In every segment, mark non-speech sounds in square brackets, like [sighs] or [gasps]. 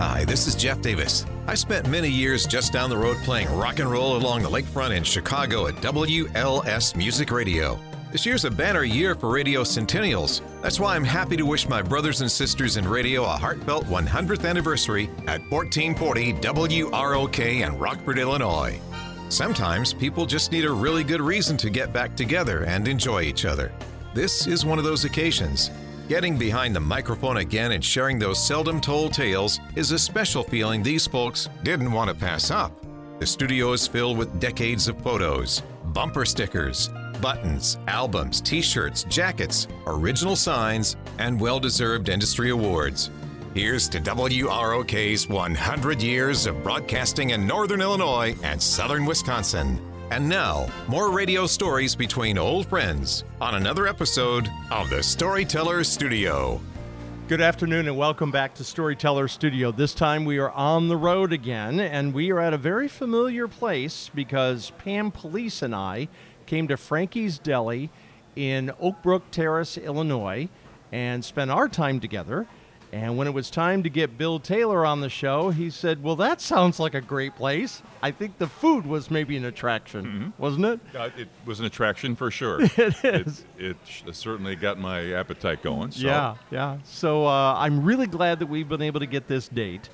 Hi, this is Jeff Davis. I spent many years just down the road playing rock and roll along the lakefront in Chicago at WLS Music Radio. This year's a banner year for radio centennials. That's why I'm happy to wish my brothers and sisters in radio a heartfelt 100th anniversary at 1440 WROK in Rockford, Illinois. Sometimes people just need a really good reason to get back together and enjoy each other. This is one of those occasions. Getting behind the microphone again and sharing those seldom told tales is a special feeling these folks didn't want to pass up. The studio is filled with decades of photos, bumper stickers, buttons, albums, t shirts, jackets, original signs, and well deserved industry awards. Here's to WROK's 100 years of broadcasting in Northern Illinois and Southern Wisconsin. And now, more radio stories between old friends on another episode of the Storyteller Studio. Good afternoon and welcome back to Storyteller Studio. This time we are on the road again and we are at a very familiar place because Pam Police and I came to Frankie's Deli in Oak Brook Terrace, Illinois, and spent our time together. And when it was time to get Bill Taylor on the show, he said, Well, that sounds like a great place. I think the food was maybe an attraction, Mm-hmm. wasn't it? Uh, it was an attraction for sure. [laughs] It is. It, it certainly got my appetite going. So. Yeah, yeah. So uh, I'm really glad that we've been able to get this date.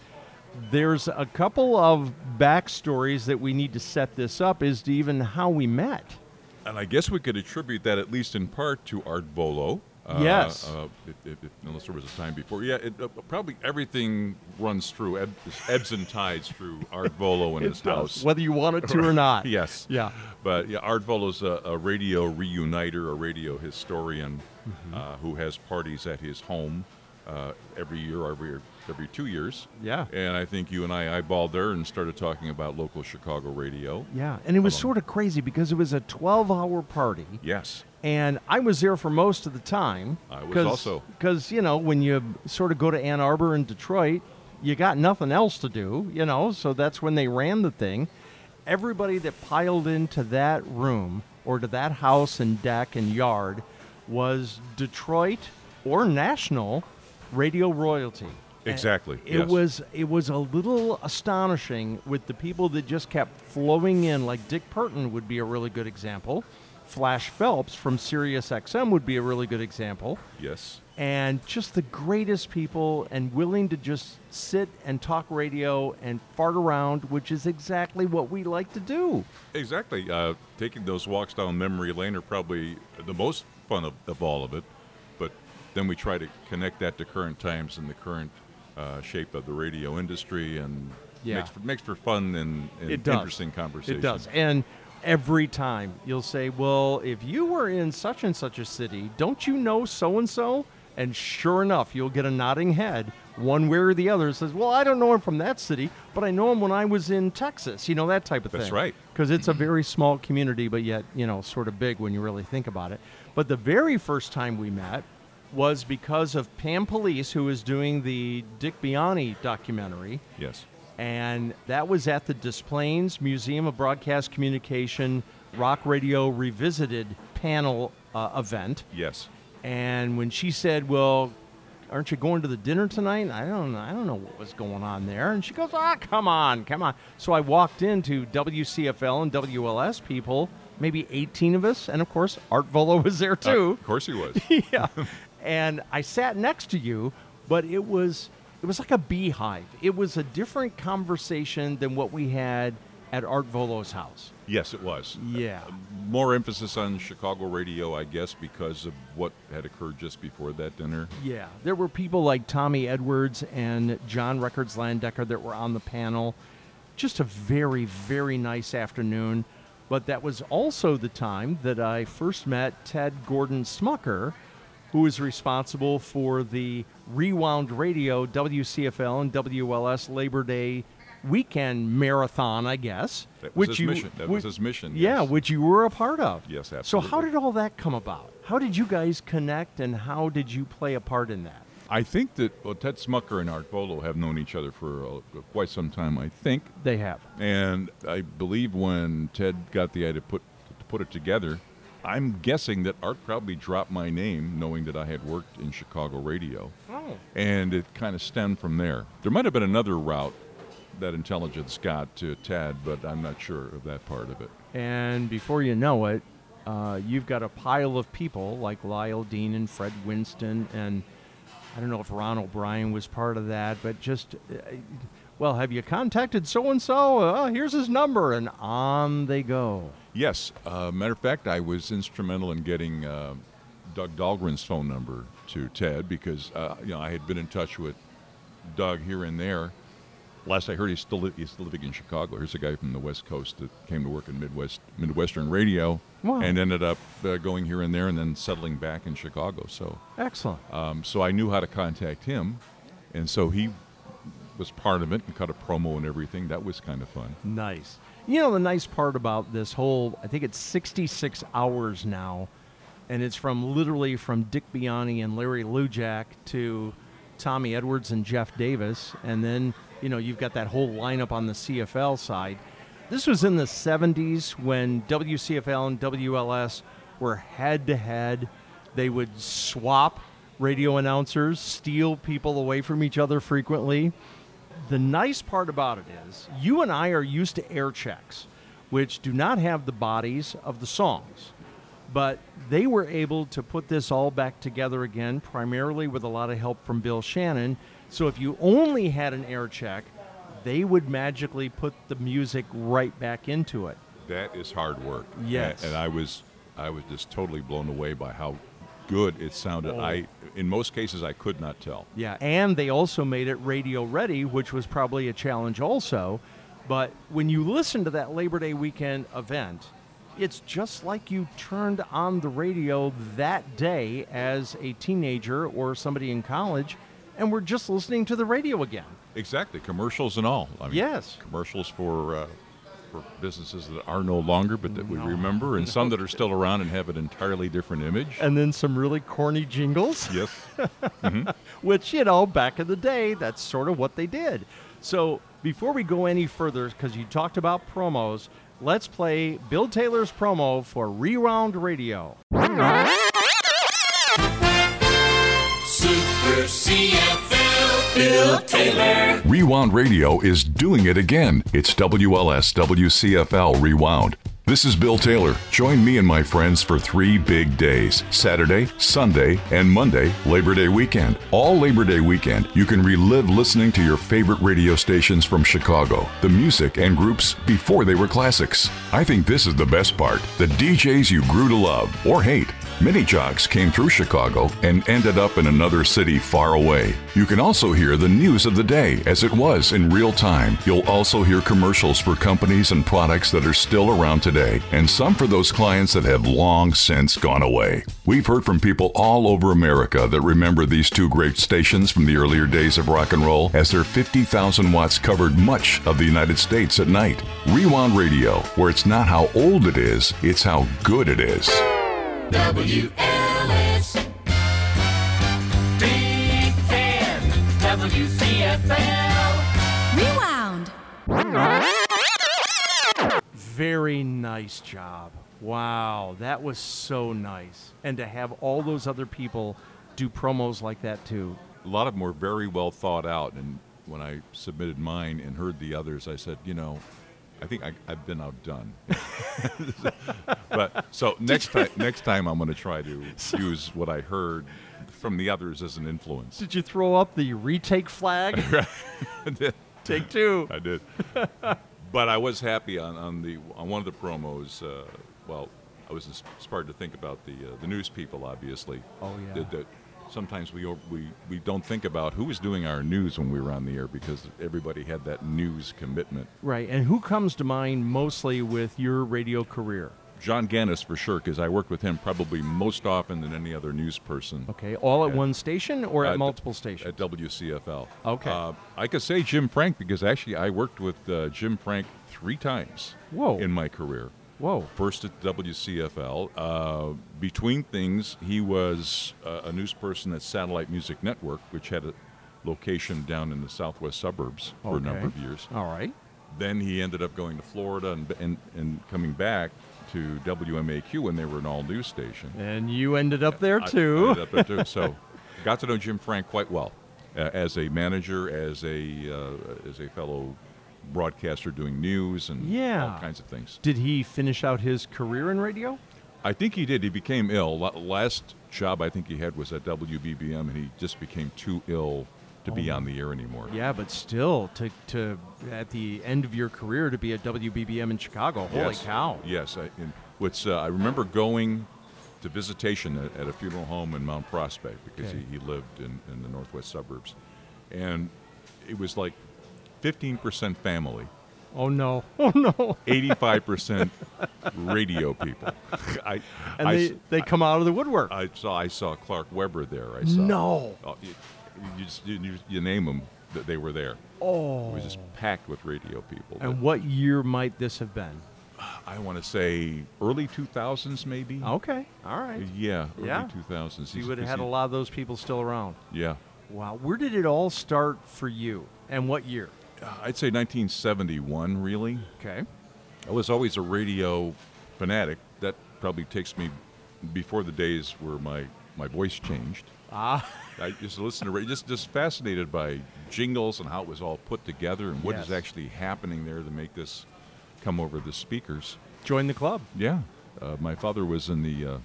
There's a couple of backstories that we need to set this up as to even how we met. And I guess we could attribute that at least in part to Art Volo. Uh, Yes. Uh, it, it, it- unless there was a time before. Yeah, it, uh, probably everything runs through, eb- ebbs and tides through Art Volo and his house. whether you want it to or [laughs] not. Yes. Yeah. But yeah, Art Volo's a, a radio reuniter, a radio historian Mm-hmm. uh, who has parties at his home uh, every year, or every every two years. Yeah. And I think you and I eyeballed there and started talking about local Chicago radio. Yeah, and it was sort of crazy because it was a 12-hour party, Yes. and I was there for most of the time. I was also. because you know when you sort of go to Ann Arbor and Detroit, you got nothing else to do, you know. So that's when they ran the thing. Everybody that piled into that room or to that house and deck and yard was Detroit or national radio royalty. Exactly, It yes. was it was a little astonishing with the people that just kept flowing in. Like Dick Purtan would be a really good example. Flash Phelps from Sirius XM would be a really good example. Yes. And just the greatest people and willing to just sit and talk radio and fart around, which is exactly what we like to do. Exactly. Uh, taking those walks down memory lane are probably the most fun of, of all of it. But then we try to connect that to current times and the current uh, shape of the radio industry, and Yeah. makes for, makes for fun and, and interesting conversation. It does. And every time you'll say, Well, if you were in such and such a city, don't you know so and so? And sure enough, you'll get a nodding head, one way or the other, says, Well, I don't know him from that city, but I know him when I was in Texas, you know, that type of That's thing. That's right. Because it's a very small community, but yet, you know, sort of big when you really think about it. But the very first time we met was because of Pam Police, who was doing the Dick Biondi documentary Yes. and that was at the Des Plaines Museum of Broadcast Communication Rock Radio Revisited panel uh, event. Yes. And when she said, "Well, aren't you going to the dinner tonight?" I don't, I don't know what was going on there. And she goes, "Ah, come on, come on." So I walked into WCFL and WLS people, maybe 18 of us, and of course Art Volo was there Uh, too of course he was. [laughs] yeah. And I sat next to you, but it was it was like a beehive. It was a different conversation than what we had at Art Volo's house. yes, it was. Yeah. Uh, more emphasis on Chicago radio, I guess, because of what had occurred just before that dinner. Yeah. There were people like Tommy Edwards and John Records Landecker that were on the panel. Just a very, very nice afternoon. But that was also the time that I first met Ted Gordon Smucker, who was responsible for the Rewound Radio, WCFL, and WLS Labor Day weekend marathon, I guess. That was his mission. That was his mission, Yeah, which you were a part of. Yes, absolutely. So how did all that come about? How did you guys connect, and how did you play a part in that? I think that well, Ted Smucker and Art Volo have known each other for uh, quite some time. I think, They have. and I believe when Ted got the idea to put to put it together, I'm guessing that Art probably dropped my name, knowing that I had worked in Chicago radio. Oh. And it kind of stemmed from there. There might have been another route that intelligence got to Tad, but I'm not sure of that part of it. And before you know it, uh, you've got a pile of people like Lyle Dean and Fred Winston, and I don't know if Ron O'Brien was part of that, but just, uh, well, have you contacted so and so? Here's his number, and on they go. Yes. Uh, matter of fact, I was instrumental in getting uh, Doug Dahlgren's phone number to Ted because uh, you know I had been in touch with Doug here and there. Last I heard, he's still he's still living in Chicago. Here's a guy from the West Coast that came to work in Midwest Midwestern radio Wow. and ended up uh, going here and there and then settling back in Chicago. So Excellent. um, so I knew how to contact him, and so he was part of it and cut a promo and everything. That was kind of fun. Nice. You know, the nice part about this whole, I think it's 66 hours now, and it's from literally from Dick Biondi and Larry Lujack to Tommy Edwards and Jeff Davis, and then, you know, you've got that whole lineup on the CFL side. This was in the 70s when WCFL and WLS were head to head. They would swap radio announcers, steal people away from each other frequently the nice part about it is you and I are used to air checks, which do not have the bodies of the songs. But they were able to put this all back together again, primarily with a lot of help from Bill Shannon. So if you only had an air check, they would magically put the music right back into it. That is hard work. Yes. And, and I was I was just totally blown away by how good it sounded. Oh. I in most cases I could not tell. Yeah, and they also made it radio ready, which was probably a challenge also. But when you listen to that Labor Day weekend event, it's just like you turned on the radio that day as a teenager or somebody in college and we're just listening to the radio again. Exactly, commercials and all. I mean, Yes. commercials for uh, for businesses that are no longer, but that we remember, and [laughs] some that are still around and have an entirely different image. And then some really corny jingles. yes, [laughs] which you know back in the day that's sort of what they did. So before we go any further because you talked about promos let's play bill taylor's promo for rewound radio. Super CFL Bill Taylor. Rewound Radio is doing it again. It's WLS WCFL Rewound. This is Bill Taylor. Join me and my friends for three big days Saturday, Sunday, and Monday, Labor Day weekend. All Labor Day weekend, you can relive listening to your favorite radio stations from Chicago, the music and groups before they were classics. I think this is the best part the DJs you grew to love or hate. Many jocks came through Chicago and ended up in another city far away. You can also hear the news of the day as it was in real time. You'll also hear commercials for companies and products that are still around today, and some for those clients that have long since gone away. We've heard from people all over America that remember these two great stations from the earlier days of rock and roll as their 50,000 watts covered much of the United States at night. Rewind Radio, where it's not how old it is, it's how good it is. WLS. Big fan. WCFL. Rewound. very nice job wow that was so nice and to have all those other people do promos like that too a lot of them were very well thought out. And when I submitted mine and heard the others, I said, you know, I think I, I've been outdone. [laughs] but so next time, next time I'm going to try to [laughs] use what I heard from the others as an influence. did you throw up the retake flag [laughs] I did. take two I did. but I was happy on, on the on one of the promos. Uh, well, I was inspired to think about the uh, the news people, obviously. Oh, yeah. That, that sometimes we we we don't think about who was doing our news when we were on the air because everybody had that news commitment. Right. And who comes to mind mostly with your radio career? John Gannis for sure, because I worked with him probably most often than any other news person. Okay. All at Yeah. one station or at Uh, multiple stations? At WCFL. Okay. Uh, I could say Jim Frank because actually I worked with uh, Jim Frank three times Whoa. in my career. Whoa. First at WCFL. Uh, between things, he was uh, a news person at Satellite Music Network, which had a location down in the southwest suburbs for a number of years. All right. Then he ended up going to Florida and, and, and coming back to WMAQ when they were an all news station. And you ended up there I- I too. ended up there too. [laughs] So got to know Jim Frank quite well. uh, as a manager, as a uh, as a fellow broadcaster doing news and Yeah. all kinds of things. Did he finish out his career in radio? I think he did. He became ill. Last job I think he had was at WBBM, and he just became too ill to be on the air anymore. Yeah, but still, to, to at the end of your career to be at WBBM in Chicago, holy yes. cow! Yes, I, and what's uh, I remember going to visitation at, at a funeral home in Mount Prospect because Okay. he, he lived in, in the northwest suburbs, and it was like 15% family, Oh no! [laughs] Oh no! 85% radio people. [laughs] I, And I they, they come out of the woodwork. I saw I saw Clark Weber there. I saw No. Oh, you, you, just, you, you name them, that they were there. oh. It was just oh. packed with radio people. and But what year might this have been? [sighs] I want to say early 2000s, maybe. Okay, all right. Yeah, early Yeah. 2000s. You would have had a lot of those people still around. Yeah, Wow. Where did it all start for you, and what year? Uh, I'd say 1971. Really, Okay. I was always a radio fanatic. That probably takes me before the days where my my voice changed. Ah. I just listened to radio, just just fascinated by jingles and how it was all put together and what is Yes. actually happening there to make this come over the speakers. Join the club. Yeah, uh, my father was in the uh,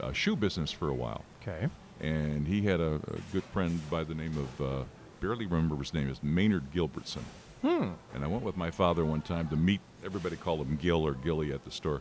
uh, shoe business for a while. Okay. and he had a, a good friend by the name of uh, barely remember his name is Maynard Gilbertson. Hmm. And I went with my father one time to meet. Everybody called him Gil or Gilly at the store,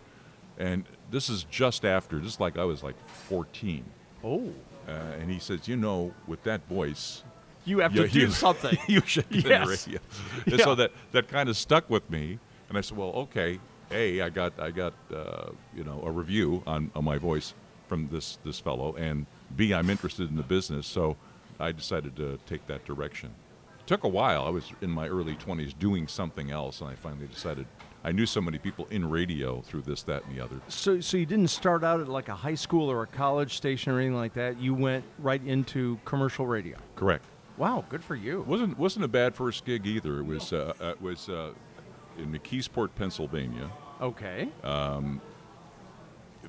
and this is just after, just like I was like 14. Oh. Uh, and he says, you know, with that voice, You have you- to do you- something. [laughs] you should get Yes. radio. [laughs] And Yeah. so that that kind of stuck with me, and I said, well, okay. A, I got I got uh, you know a review on, on my voice from this this fellow, and B, I'm interested in the business, so I decided to take that direction. It took a while. I was in my early 20s doing something else, and I finally decided. I knew so many people in radio through this, that, and the other. So, so you didn't start out at like a high school or a college station or anything like that. You went right into commercial radio. Correct. Wow, good for you. wasn't wasn't a bad first gig either. It was uh, uh, it was uh, in McKeesport, Pennsylvania. Okay. if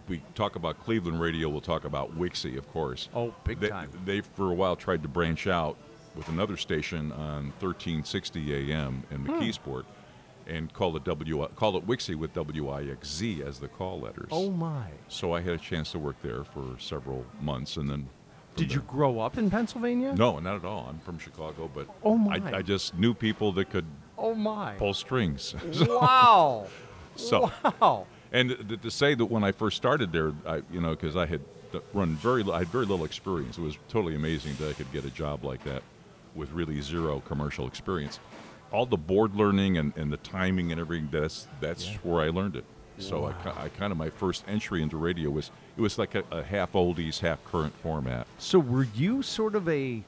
we talk about Cleveland radio, we'll talk about Wixie, of course. Oh, big they, time. They, for a while, tried to branch out with another station on 1360 AM in Hmm. McKeesport and call it W call it Wixie with WIXZ as the call letters. Oh my. So I had a chance to work there for several months, and then. Did you grow up in Pennsylvania? No, not at all. I'm from Chicago, but Oh, my. I, I just knew people that could Oh my. pull strings. [laughs] Wow. so Wow. And to, to say that when I first started there, I, you know, because I had run very, I had very little experience. It was totally amazing that I could get a job like that with really zero commercial experience. All the board learning and, and the timing and everything, that's that's where I learned it. So I, I kind of my first entry into radio was it was like a, a half oldies, half current format. So were you sort of a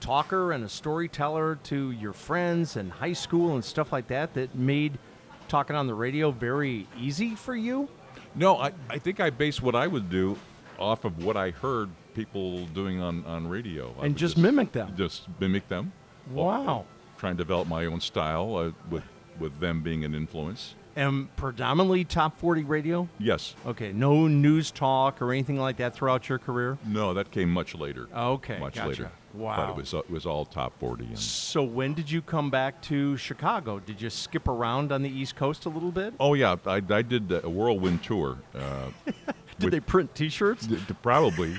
talker and a storyteller to your friends in high school and stuff like that that made talking on the radio very easy for you? No, I, I think I based what I would do off of what I heard people doing on, on radio. I And would just mimic them. Just mimic them. Wow. Try and develop my own style uh, with, with them being an influence. And predominantly top 40 radio? Yes. Okay, no news talk or anything like that throughout your career? No, that came much later. Okay, Much gotcha. later. Wow. But it was, uh, it was all top 40. And, So when did you come back to Chicago? Did you skip around on the East Coast a little bit? oh, yeah. I, I did a whirlwind tour. Uh, [laughs] Did with- they print T-shirts? d- probably.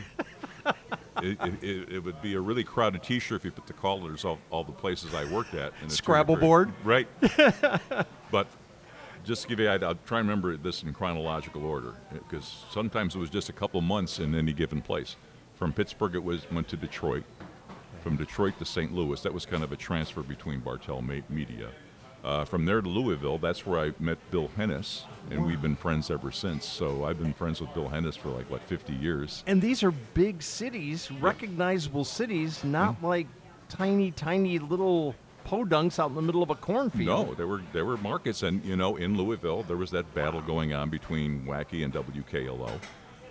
it, it, it, would be a really crowded T-shirt if you put the call letters all, all the places I worked at. in Scrabble board? Right. [laughs] but just to give you, I'll try and remember this in chronological order because sometimes it was just a couple months in any given place. From Pittsburgh, it was went to Detroit. From Detroit to St. Louis, that was kind of a transfer between Bartell Media. Uh, from there to Louisville, that's where I met Bill Hennes, and we've been friends ever since. So I've been friends with Bill Hennes for like what 50 years. And these are big cities, recognizable cities, not Mm-hmm. like tiny, tiny little podunks out in the middle of a cornfield. No, there were there were markets, and you know, in Louisville, there was that battle going on between Wacky and WKLO,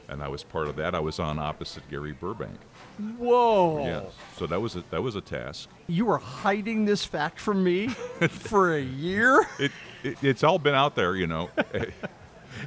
and I was part of that. I was on opposite Gary Burbank. Whoa. Yes, so that was a, that was a task. You were hiding this fact from me [laughs] for a year? It, it it's all been out there, you know. [laughs]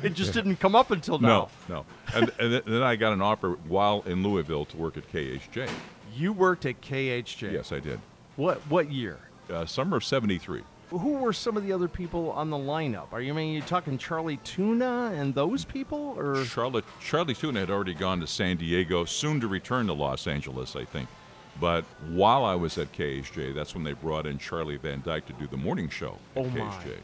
It just didn't come up until now. no, no, and and then- then I got an offer while in Louisville to work at KHJ. You worked at KHJ. Yes, I did. What what year? Uh, summer of '73. Who were some of the other people on the lineup? Are you I mean you talking Charlie Tuna and those people, or Charlotte, Charlie Tuna had already gone to San Diego, soon to return to Los Angeles, I think. But while I was at KHJ, that's when they brought in Charlie Van Dyke to do the morning show at Oh. KHJ.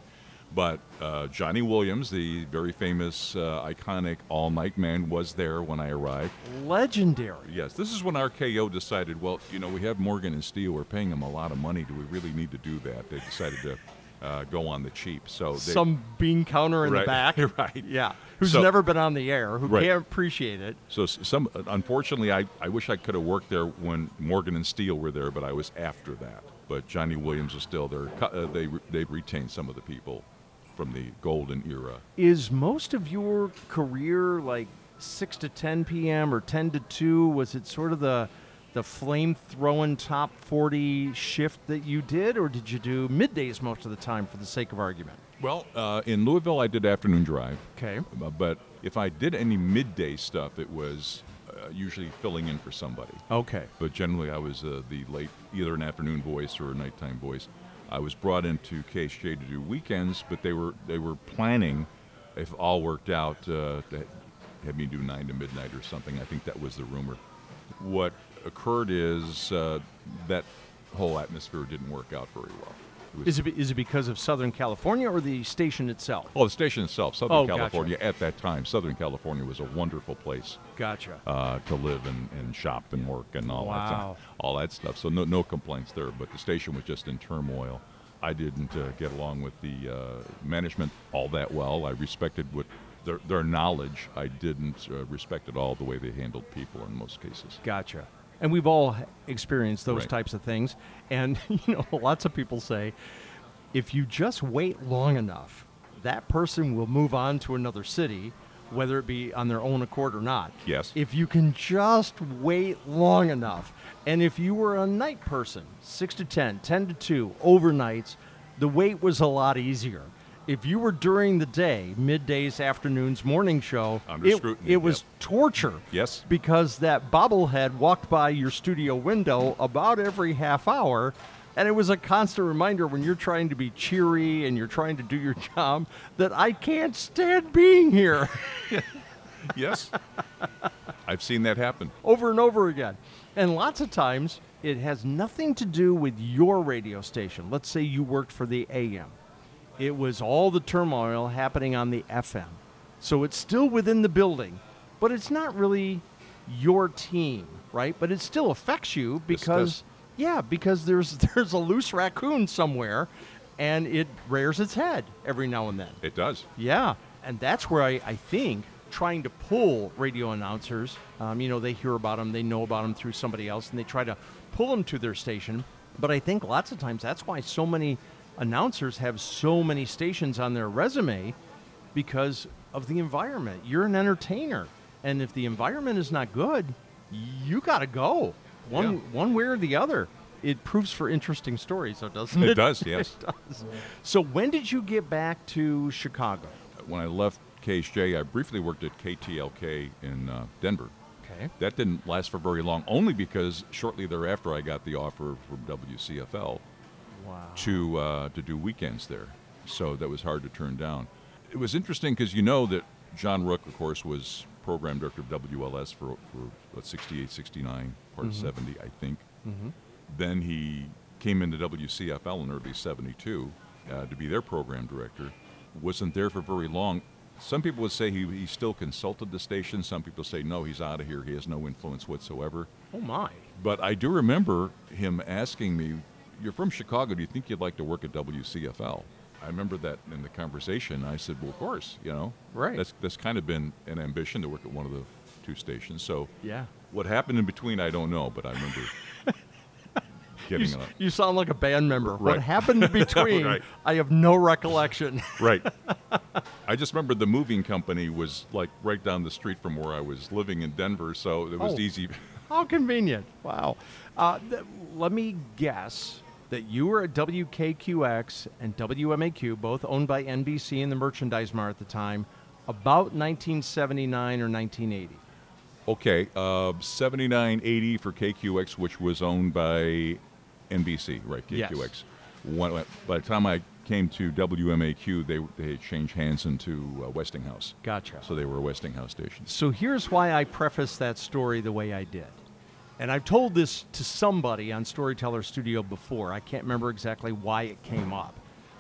But uh, Johnny Williams, the very famous, uh, iconic all night man, was there when I arrived. legendary? Yes, this is when RKO decided, well, you know, we have Morgan and Steele, we're paying them a lot of money. Do we really need to do that? They decided to uh, go on the cheap. So they, Some bean counter in the back, [laughs] right. Yeah, who's So- never been on the air, who Right. can't appreciate it. So some, unfortunately, I, I wish I could have worked there when Morgan and Steele were there, but I was after that. But Johnny Williams was still there. Uh, they they retained some of the people from the golden era. Is most of your career like six to ten p.m. or ten to two? Was it sort of the the flame throwing top forty shift that you did, or did you do middays most of the time for the sake of argument? Well, uh, in Louisville, I did afternoon drive. Okay. Uh, But if I did any midday stuff, it was uh, usually filling in for somebody. Okay. But generally, I was uh, the late, either an afternoon voice or a nighttime voice. I was brought into KHJ to do weekends, but they were they were planning, if all worked out, uh, to have me do nine to midnight or something. I think that was the rumor. What occurred is uh, that whole atmosphere didn't work out very well. Was Is it be- is it because of Southern California or the station itself? Oh, the station itself, Southern Oh, gotcha. California. At that time, Southern California was a wonderful place Gotcha. uh, to live and, and shop and work and all that Wow. stuff. All that stuff. So no, no complaints there. But the station was just in turmoil. I didn't uh, get along with the uh, management all that well. I respected what their, their knowledge. I didn't uh, respect at all the way they handled people in most cases. Gotcha. And we've all experienced those Right. types of things. And, [laughs] you know, lots of people say if you just wait long enough, that person will move on to another city, whether it be on their own accord or not. Yes. If you can just wait long enough. And if you were a night person, 6 to 10, 10 to 2, overnights, the wait was a lot easier. If you were during the day, middays, afternoons, morning show, Under it, scrutiny, it was yep. torture Yes. because that bobblehead walked by your studio window about every half hour. And it was a constant reminder when you're trying to be cheery and you're trying to do your [laughs] job that I can't stand being here [laughs] Yes. I've seen that happen. over and over again. And lots of times it has nothing to do with your radio station. Let's say you worked for the AM, it was all the turmoil happening on the FM. So it's still within the building, but it's not really your team, right? But it still affects you because yeah, because there's [laughs] there's a loose raccoon somewhere and it rears its head every now and then. It does. Yeah, and that's where I, I think trying to pull radio announcers, um, you know, they hear about them, they know about them through somebody else, and they try to pull them to their station. But I think lots of times that's why so many announcers have so many stations on their resume because of the environment. You're an entertainer, and if the environment is not good, you got to go one Yeah. one way or the other. It proves for interesting stories, so doesn't it? It does, [laughs] yes. It does. So when did you get back to Chicago? When I left KHJ, I briefly worked at KTLK in uh, Denver. Okay. That didn't last for very long, only because shortly thereafter I got the offer from WCFL Wow. to uh, to do weekends there. So that was hard to turn down. It was interesting because you know that John Rook, of course, was program director of WLS for, for what, 68, 69, part of 70, I think. Then he came into WCFL in early 72 uh, to be their program director. Wasn't there for very long. Some people would say he, he still consulted the station. Some people say, no, he's out of here. He has no influence whatsoever. Oh my. But I do remember him asking me, You're from Chicago. Do you think you'd like to work at WCFL? I remember that in the conversation. I said, Well, of course, you know. Right. That's, that's kind of been an ambition to work at one of the two stations. So Yeah. what happened in between, I don't know, but I remember [laughs] You, getting s- a. you sound like a band member. What Right. happened [laughs] between? Right. I have no recollection. [laughs] Right. I just remember the moving company was like right down the street from where I was living in Denver, so it was Oh. easy. How convenient. Wow. Uh, th- let me guess that you were at WKQX and WMAQ, both owned by NBC and the Merchandise Mart at the time, about 1979 or 1980. Okay, uh, 7980 for KQX, which was owned by NBC, right? Yes. KQX. One, by the time I came to WMAQ, they they had changed hands into uh, Westinghouse. Gotcha. So they were a Westinghouse station. So here's why I preface that story the way I did. And I've told this to somebody on Storyteller Studio before. I can't remember exactly why it came up.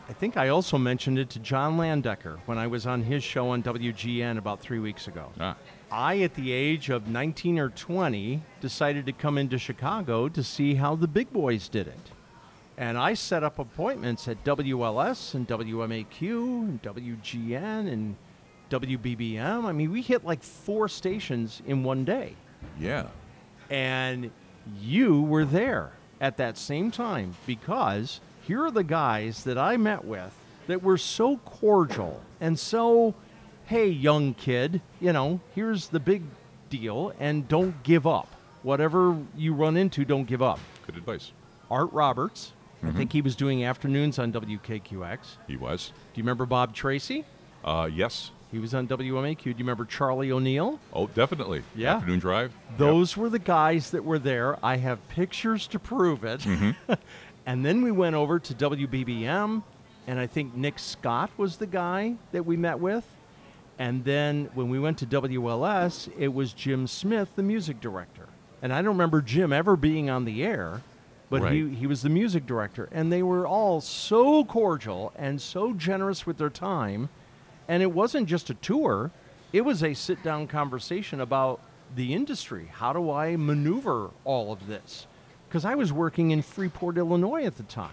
I think I also mentioned it to John Landecker when I was on his show on WGN about three weeks ago. Ah, I, at the age of 19 or 20, decided to come into Chicago to see how the big boys did it. And I set up appointments at WLS and WMAQ and WGN and WBBM. I mean, we hit like four stations in one day. yeah. And you were there at that same time because here are the guys that I met with that were so cordial and so, hey, young kid, you know, here's the big deal and don't give up. Whatever you run into, don't give up. Good advice. Art Roberts, I think he was doing afternoons on WKQX. He was. Do you remember Bob Tracy? Uh, yes. He was on WMAQ. Do you remember Charlie O'Neill? Oh, definitely. Yeah. Afternoon drive. Yep. Those were the guys that were there. I have pictures to prove it. Mm-hmm. [laughs] and then we went over to WBBM, and I think Nick Scott was the guy that we met with. And then when we went to WLS, it was Jim Smith, the music director. And I don't remember Jim ever being on the air, but he, he was the music director. And they were all so cordial and so generous with their time. And it wasn't just a tour, it was a sit down conversation about the industry. How do I maneuver all of this? Because I was working in Freeport, Illinois at the time.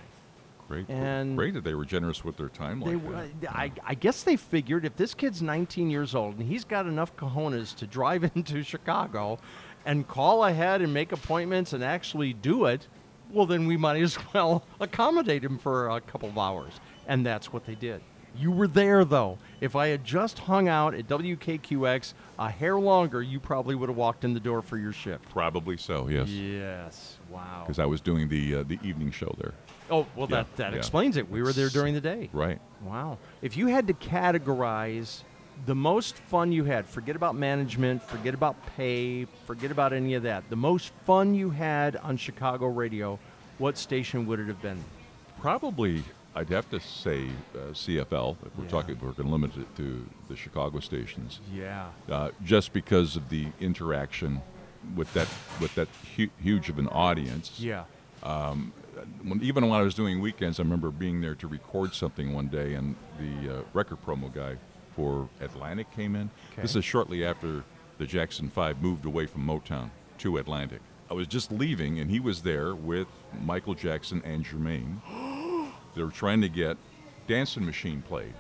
Great. and- Great that they were generous with their time like that. I, I guess they figured if this kid's 19 years old and he's got enough cojones to drive [laughs] into Chicago and call ahead and make appointments and actually do it, well, then we might as [laughs] well accommodate him for a couple of hours. And that's what they did. You were there, though. If I had just hung out at WKQX a hair longer, you probably would have walked in the door for your shift. Probably so. Yes. Yes. Wow. Because I was doing the uh, the evening show there. Oh, well, Yeah, that, that yeah. explains it. We were there during the day. Right. Wow. If you had to categorize the most fun you had, forget about management, forget about pay, forget about any of that, the most fun you had on Chicago radio, what station would it have been? Probably, I'd have to say uh, CFL. If we're Yeah. talking, if we're going to limit it to the Chicago stations, Yeah. uh, just because of the interaction with that with that hu- huge of an audience. Yeah. When, even when I was doing weekends, I remember being there to record something one day, and the uh, record promo guy for Atlantic came in. Okay. This is shortly after the Jackson Five moved away from Motown to Atlantic. I was just leaving, and he was there with Michael Jackson and Jermaine. [gasps] [gasps] they were trying to get "Dancing Machine" played.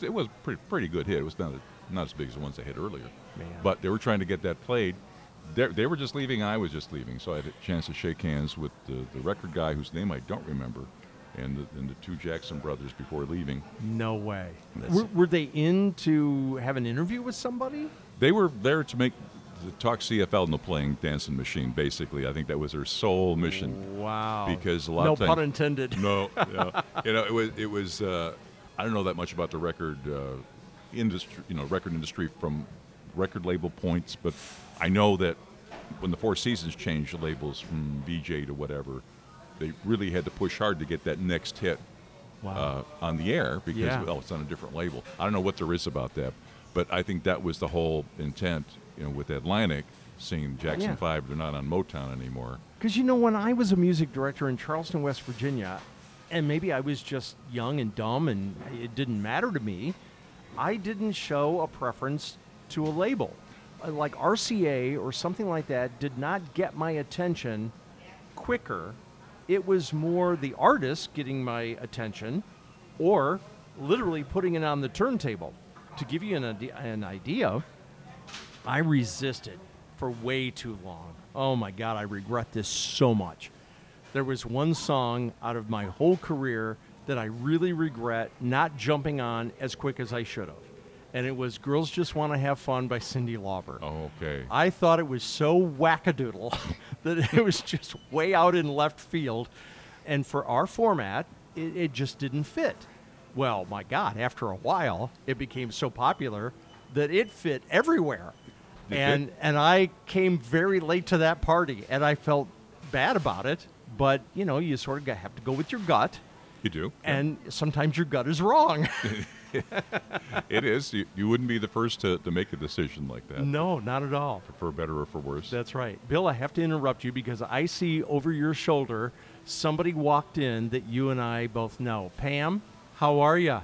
It was a pretty pretty good hit. It was not not as big as the ones they hit earlier, Man. but they were trying to get that played. They, they were just leaving. I was just leaving, so I had a chance to shake hands with the, the record guy, whose name I don't remember, and the, and the two Jackson brothers before leaving. No way. Were, were they in to have an interview with somebody? They were there to make talk CFL in the playing Dancing Machine. Basically, I think that was their sole mission. Wow. Because a lot no of times- pun intended. [laughs] No, yeah. you know, it was it was. Uh, I don't know that much about the record uh, industry, you know, record industry from record label points, but I know that when the Four Seasons changed the labels from Vee-Jay to whatever, they really had to push hard to get that next hit Wow. uh, on the air because Yeah. well, it's on a different label. I don't know what there is about that, but I think that was the whole intent. You know, with Atlantic, seeing Jackson Yeah. Five, they're not on Motown anymore. Because you know, when I was a music director in Charleston, West Virginia, and maybe I was just young and dumb and it didn't matter to me, I didn't show a preference to a label. Uh, Like RCA or something like that did not get my attention quicker. It was more the artist getting my attention or literally putting it on the turntable. To give you an, an idea, I resisted for way too long. Oh my God, I regret this so much. There was one song out of my whole career that I really regret not jumping on as quick as I should have. And it was Girls Just Want to Have Fun by Cyndi Lauper. Oh, okay. I thought it was so wackadoodle [laughs] that it was just way out in left field. And for our format, it, it just didn't fit. Well, my God, after a while, it became so popular that it fit everywhere. You and and I came very late to that party, and I felt bad about it. But you know, you sort of have to go with your gut, You do. and sometimes your gut is wrong. [laughs] [laughs] it is. You, you wouldn't be the first to, to make a decision like that, no, not at all. for better or for worse. That's right. Bill, I have to interrupt you because I see over your shoulder somebody walked in that you and I both know. Pam, how are you?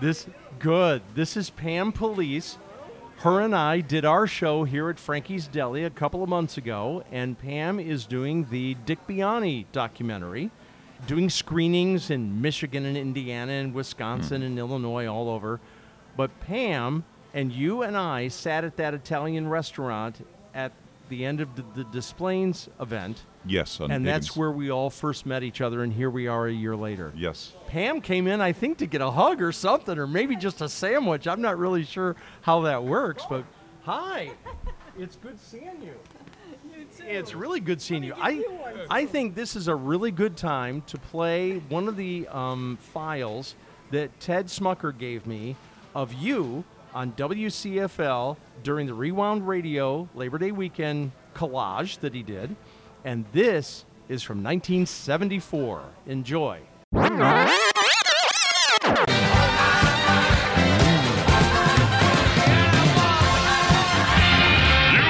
This good. This is Pam Police. Her and I did our show here at Frankie's Deli a couple of months ago, and Pam is doing the Dick Biondi documentary, doing screenings in Michigan and Indiana and Wisconsin hmm. and Illinois, all over. But Pam and you and I sat at that Italian restaurant at the end of the, the Des Plaines event, yes, and that's where we all first met each other, and here we are a year later. Yes. Pam came in, I think, to get a hug or something, or maybe just a sandwich. I'm not really sure how that works, but hi, it's good seeing you. It's really good seeing you. I, I think this is a really good time to play one of the um, files that Ted Smucker gave me of you on WCFL during the Rewound Radio Labor Day weekend collage that he did. And this is from 1974. Enjoy. You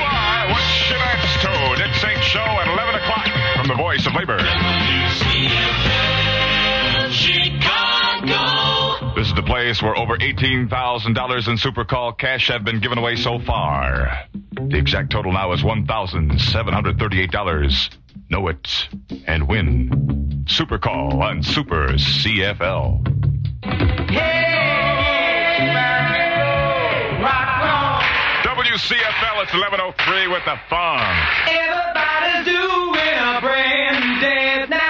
are what Chevette's told. Dick St. Show at 11 o'clock from the Voice of Labor. Chicago. This is the place where over $18,000 in Super Call cash have been given away so far. The exact total now is $1,738. Know it and win. Super Call on Super CFL. Hey, rock on. WCFL, it's 1103 with the fun. Everybody's doing a brand dance now.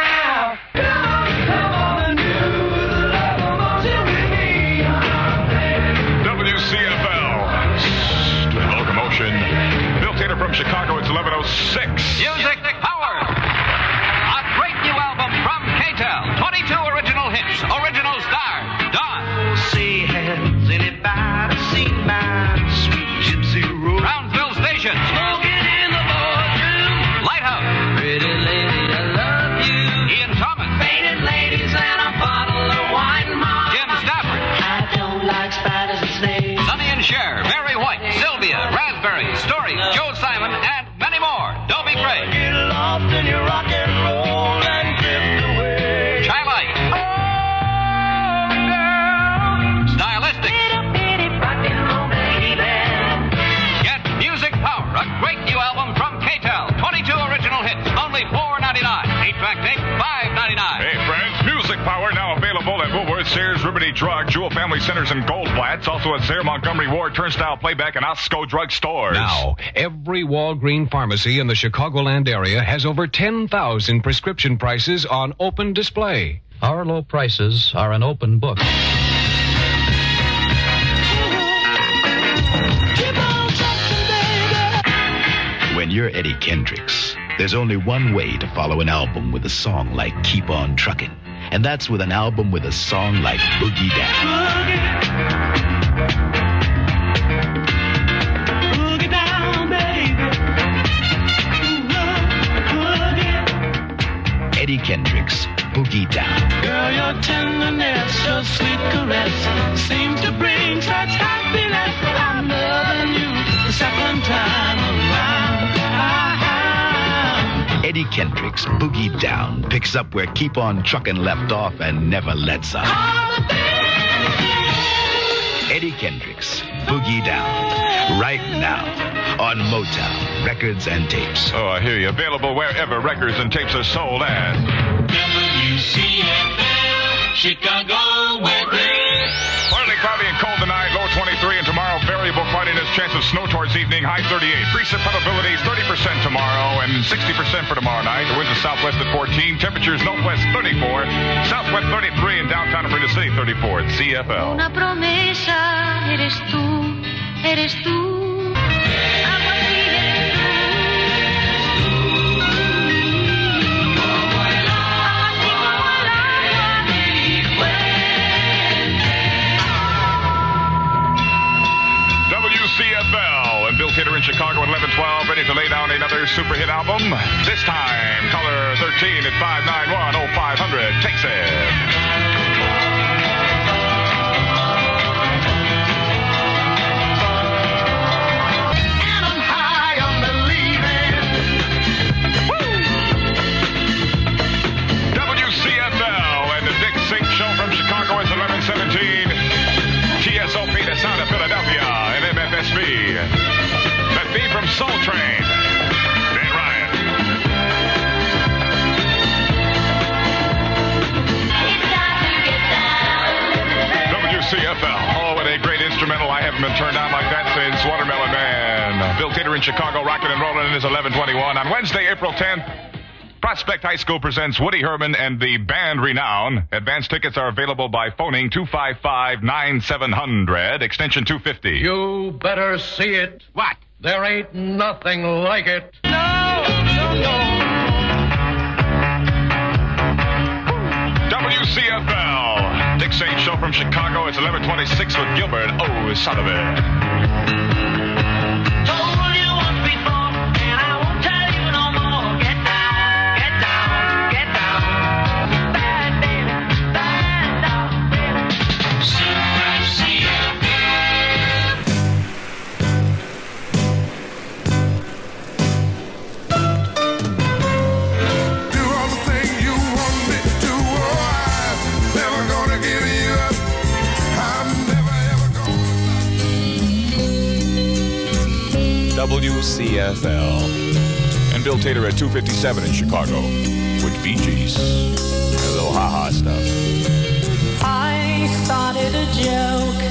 Sears, Drug, Jewel Family Centers, and Goldblatt's. Also at Sayre, Montgomery Ward, Turnstile Playback, and Osco Drug Stores. Now, every Walgreen pharmacy in the Chicagoland area has over 10,000 prescription prices on open display. Our low prices are an open book. When you're Eddie Kendricks, there's only one way to follow an album with a song like Keep On Truckin'. And that's with an album with a song like Boogie Down. Boogie down, baby. Boogie. Eddie Kendricks, Boogie Down. Girl, your tenderness, your sweet caress seems to bring such happiness. I'm loving you the second time around. Eddie Kendricks, Boogie Down, picks up where Keep On Truckin' left off and never lets up. Eddie Kendricks, Boogie Down, right now on Motown Records and Tapes. Oh, I hear you. Available wherever records and tapes are sold at. WCFL. Chicago variable cloudiness, chance of snow towards evening, high 38. Precip probabilities 30% tomorrow and 60% for tomorrow night. The winds are southwest at 14, temperatures northwest 34, southwest 33, and downtown Freedom City 34 at CFL. Una promesa eres tú, eres tú. Chicago 1112, ready to lay down another super hit album. This time, caller 13 at 591 0500, Texas. Soul Train. Dan Ryan. WCFL. Oh, what a great instrumental. I haven't been turned on like that since Watermelon Man. Bill Taylor in Chicago, rocking and rolling in his 1121 on Wednesday, April 10th. Prospect High School presents Woody Herman and the band Renown. Advance tickets are available by phoning 255-9700, extension 250. You better see it. What? There ain't nothing like it. WCFL. Dick Saint Show from Chicago. It's 1126 with Gilbert O'Sullivan. WCFL. And Bill Taylor at 257 in Chicago with Bee Gees. A little ha-ha stuff. I started a joke.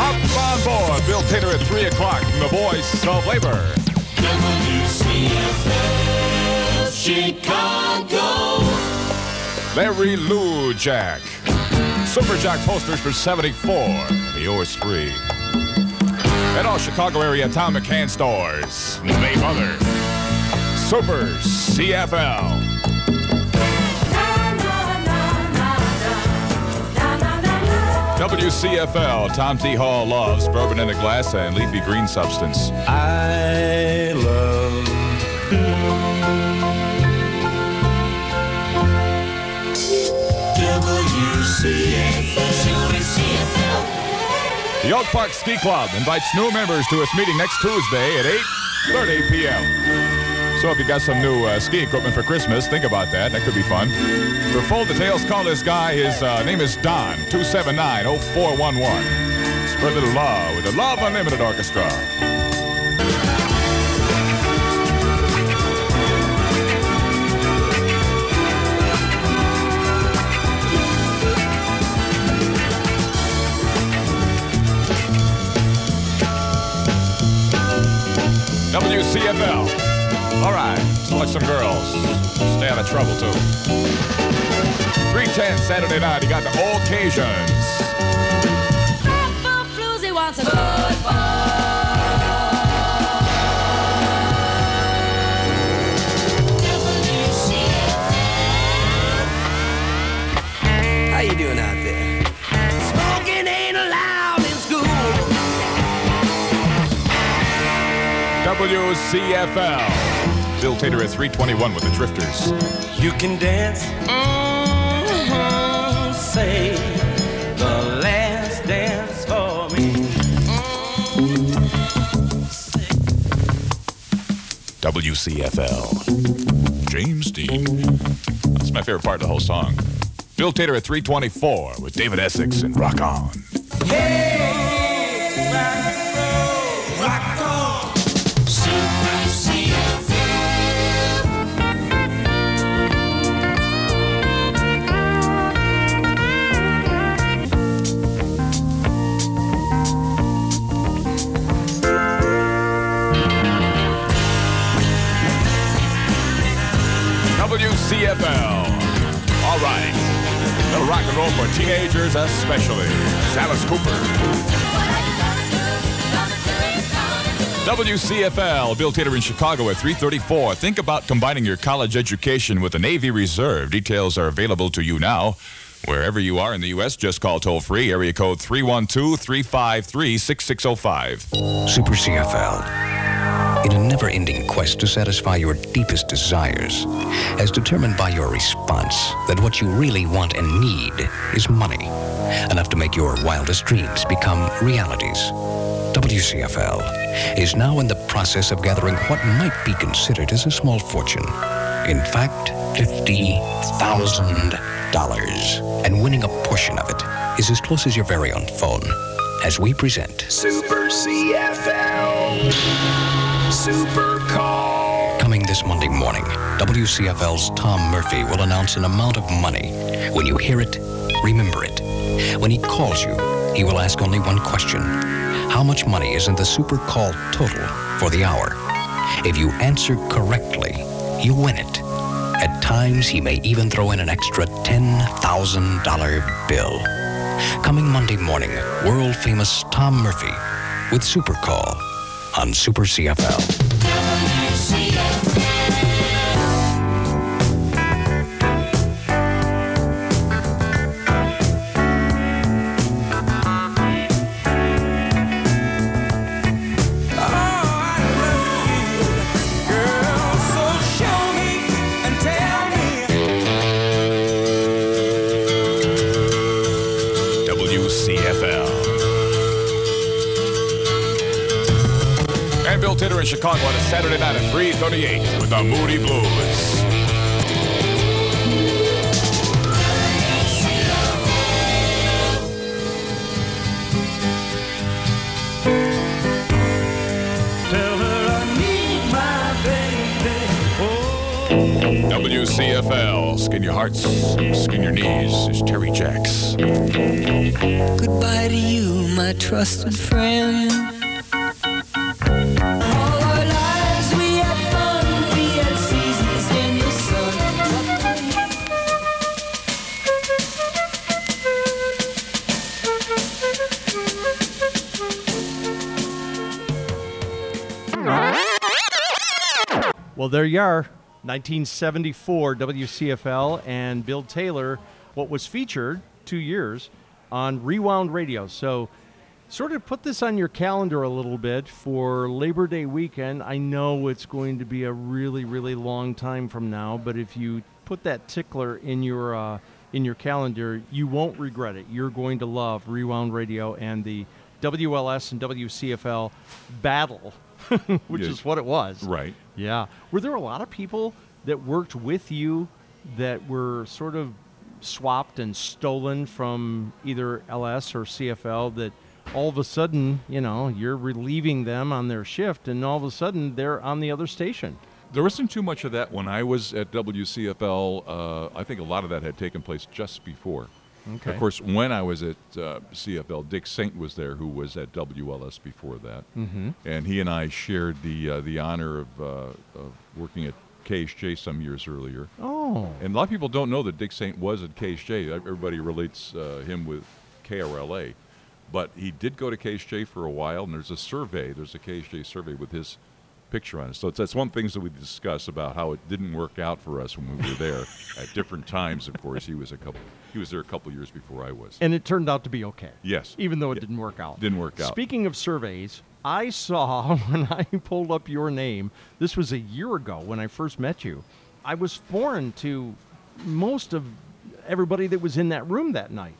Up on board, Bill Taylor at 3 o'clock from the voice of labor. WCFL, Chicago. Larry Lujack. Super Jack posters for 74. OS free. At all Chicago area atomic hand stores. Name Mother, Super CFL. WCFL, Tom T. Hall loves bourbon in a glass and leafy green substance. I love The Oak Park Ski Club invites new members to its meeting next Tuesday at 8.30 p.m. So if you got some new uh, ski equipment for Christmas, think about that. That could be fun. For full details, call this guy. His uh, name is Don, 279-0411. Spread a little love with the Love Unlimited Orchestra. WCFL. All right, let's watch some girls. Stay out of trouble, too. 310 Saturday night, you got the O'Kaysions. WCFL. Bill Taylor at 321 with the Drifters. You can dance. Mm-hmm. Say the last dance for me. WCFL. James Dean. That's my favorite part of the whole song. Bill Taylor at 324 with David Essex and Rock On. Roll for teenagers especially. Alice Cooper. WCFL, Bill Taylor in Chicago at 334. Think about combining your college education with the Navy Reserve. Details are available to you now. Wherever you are in the U.S., just call toll free, area code 312 353 6605. Super CFL. In a never ending quest to satisfy your deepest desires, as determined by your response that what you really want and need is money, enough to make your wildest dreams become realities. WCFL is now in the process of gathering what might be considered as a small fortune. In fact, $50,000. And winning a portion of it is as close as your very own phone as we present Super CFL. Super Call. Coming this Monday morning, WCFL's Tom Murphy will announce an amount of money. When you hear it, remember it. When he calls you, he will ask only one question How much money is in the Super Call total for the hour? If you answer correctly, you win it. At times, he may even throw in an extra $10,000 bill. Coming Monday morning, world famous Tom Murphy with Super Call on Super CFL. In Chicago on a Saturday night at 338 with the Moody Blues. Tell her I need my baby. Oh. WCFL. Skin your hearts, skin your knees. It's Terry Jacks. Goodbye to you, my trusted friend. There you are. 1974 WCFL and Bill Taylor, what was featured two years on Rewound Radio. So, sort of put this on your calendar a little bit for Labor Day weekend. I know it's going to be a really, really long time from now, but if you put that tickler in your uh, in your calendar, you won't regret it. You're going to love Rewound Radio and the WLS and WCFL battle, [laughs] which Yeah. is what it was. Right. Yeah. Were there a lot of people that worked with you that were sort of swapped and stolen from either LS or CFL that all of a sudden, you know, you're relieving them on their shift and all of a sudden they're on the other station? There wasn't too much of that when I was at WCFL. Uh, I think a lot of that had taken place just before. Okay. Of course, when I was at uh, CFL, Dick Saint was there, who was at WLS before that, Mhm. and he and I shared the uh, the honor of, uh, of working at KHJ some years earlier. Oh. And a lot of people don't know that Dick Saint was at KHJ. Everybody relates uh, him with KRLA, but he did go to KHJ for a while. And there's a survey. There's a KHJ survey with his picture on it. So it's, that's one of the things that we discuss about how it didn't work out for us when we were there [laughs] at different times. Of course, he was a couple. He was there a couple years before I was. And it turned out to be okay. Yes. Even though it didn't work out. Didn't work out. Speaking of surveys, I saw [laughs] when I pulled up your name, this was a year ago when I first met you. I was foreign to most of everybody that was in that room that night.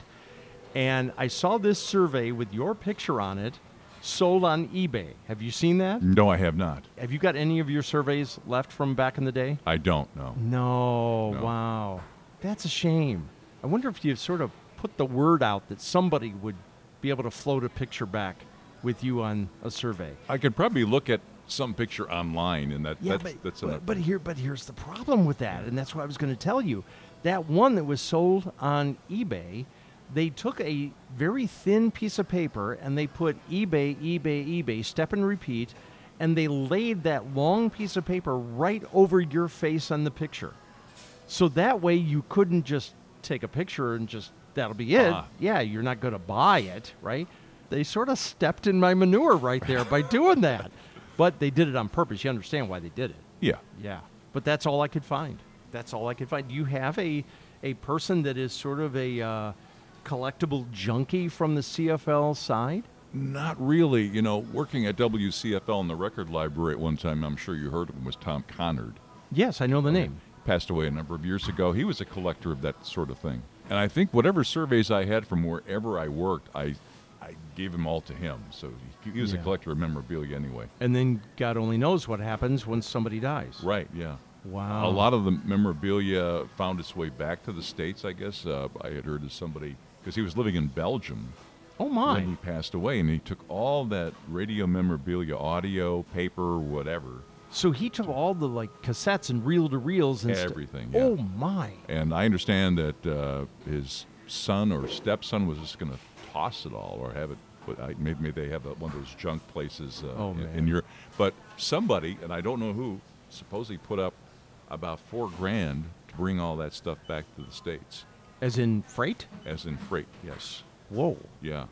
And I saw this survey with your picture on it sold on eBay. Have you seen that? No, I have not. Have you got any of your surveys left from back in the day? I don't know. No, No. wow. That's a shame. I wonder if you have sort of put the word out that somebody would be able to float a picture back with you on a survey. I could probably look at some picture online, and that Yeah, that's, but, that's but, but here, but here's the problem with that, and that's what I was going to tell you. That one that was sold on eBay, they took a very thin piece of paper and they put eBay, eBay, eBay, step and repeat, and they laid that long piece of paper right over your face on the picture. So that way you couldn't just take a picture and just that'll be it. Ah. Yeah, you're not going to buy it, right? They sort of stepped in my manure right there by doing [laughs] that. But they did it on purpose. You understand why they did it. Yeah. Yeah. But that's all I could find. That's all I could find. Do you have a a person that is sort of a uh, collectible junkie from the CFL side? Not really. You know, working at WCFL in the record library at one time, I'm sure you heard of him, was Tom Connard. Yes, I know the name. Passed away a number of years ago. He was a collector of that sort of thing. And I think whatever surveys I had from wherever I worked, I, I gave them all to him. So he, he was a collector of memorabilia anyway. And then God only knows what happens when somebody dies. Right, yeah. Wow. A lot of the memorabilia found its way back to the States, I guess. Uh, I had heard of somebody, because he was living in Belgium Oh my. when he passed away, and he took all that radio memorabilia, audio, paper, whatever, So he took all the like cassettes and reel to reels and st- everything. yeah. Oh my. And I understand that uh, his son or stepson was just going to toss it all or have it. Put, I, maybe, maybe they have one of those junk places uh, Oh, in, in your. But somebody, and I don't know who, supposedly put up about four grand to bring all that stuff back to the states, As in freight? as in freight. Yes. Whoa. Yeah.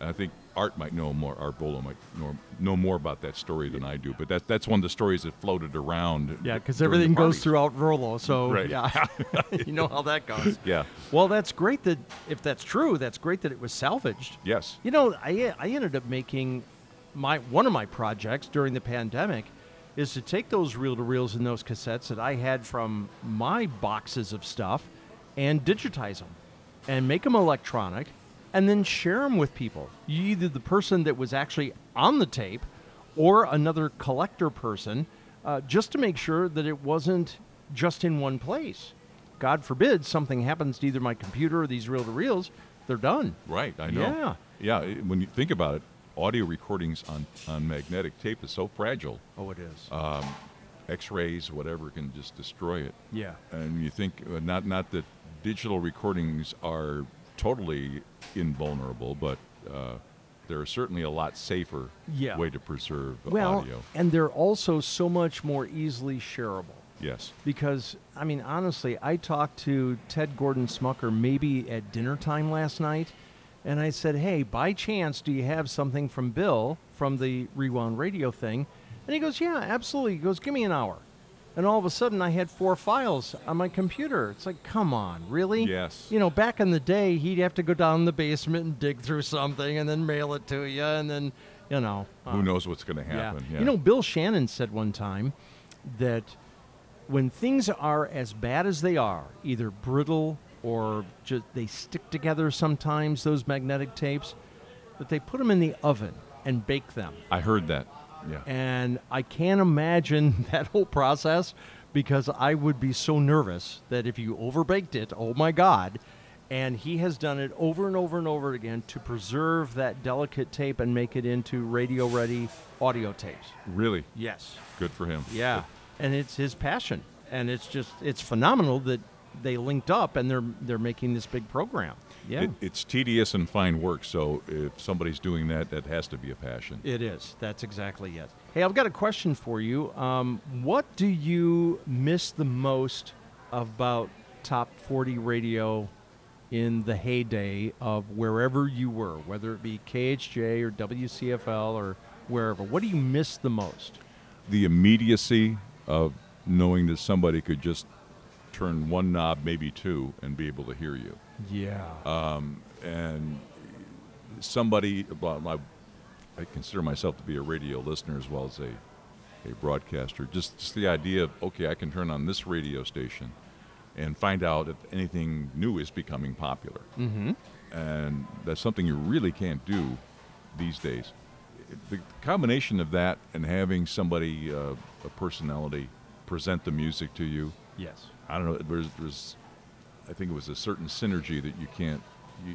I think Art might know more. Art Volo might know, know more about that story than I do. But that, that's one of the stories that floated around. Yeah, because everything goes throughout Volo. So [laughs] Right. yeah, [laughs] [laughs] you know how that goes. Yeah. Well, that's great that if that's true, that's great that it was salvaged. Yes. You know, I I ended up making my one of my projects during the pandemic is to take those reel to reels and those cassettes that I had from my boxes of stuff and digitize them and make them electronic and then share them with people. You either the person that was actually on the tape or another collector person uh, just to make sure that it wasn't just in one place. God forbid something happens to either my computer or these reel to reels, they're done. Right, I know. Yeah. Yeah, when you think about it, audio recordings on, on magnetic tape is so fragile. Oh, it is. Um, X-rays, whatever, can just destroy it. Yeah. And you think uh, not not that digital recordings are totally invulnerable, but uh, they're certainly a lot safer Yeah. way to preserve well, audio. and they're also so much more easily shareable. Yes. Because, I mean, honestly, I talked to Ted Gordon Smucker maybe at dinner time last night, and I said, Hey, by chance, do you have something from Bill from the Rewound Radio thing? And he goes, Yeah, absolutely. He goes, Give me an hour. And all of a sudden, I had four files on my computer. It's like, come on, really? Yes. You know, back in the day, he'd have to go down in the basement and dig through something and then mail it to you, and then, you know. Who uh, knows what's going to happen? yeah. You know, Bill Shannon said one time that when things are as bad as they are, either brittle or just they stick together sometimes, those magnetic tapes, that they put them in the oven and bake them. I heard that. Yeah. And I can't imagine [laughs] that whole process because I would be so nervous that if you overbaked it, oh my God. And he has done it over and over and over again to preserve that delicate tape and make it into radio ready audio tapes. Really? Yes. Good for him. Yeah. And it's his passion. And it's just it's phenomenal that they linked up and they're they're making this big program. Yeah. It, it's tedious and fine work, so if somebody's doing that, that has to be a passion. It is. That's exactly it. Hey, I've got a question for you. Um, what do you miss the most about Top 40 Radio in the heyday of wherever you were, whether it be KHJ or WCFL or wherever? What do you miss the most? The immediacy of knowing that somebody could just turn one knob, maybe two, and be able to hear you. Yeah. Um, and somebody, well, I, I consider myself to be a radio listener as well as a, a broadcaster. Just, just the idea of, okay, I can turn on this radio station and find out if anything new is becoming popular. Mm-hmm. And that's something you really can't do these days. The combination of that and having somebody, uh, a personality, present the music to you. Yes. I don't know. There's, there's, I think it was a certain synergy that you can't, you,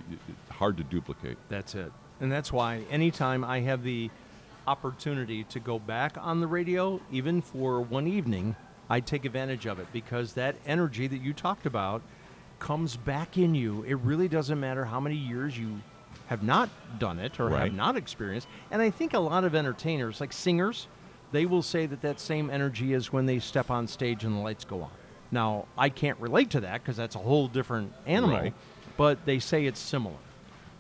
hard to duplicate. That's it. And that's why anytime I have the opportunity to go back on the radio, even for one evening, I take advantage of it because that energy that you talked about comes back in you. It really doesn't matter how many years you have not done it or have not experienced. And I think a lot of entertainers, like singers, they will say that that same energy is when they step on stage and the lights go on. Now, I can't relate to that because that's a whole different animal, Right. but they say it's similar.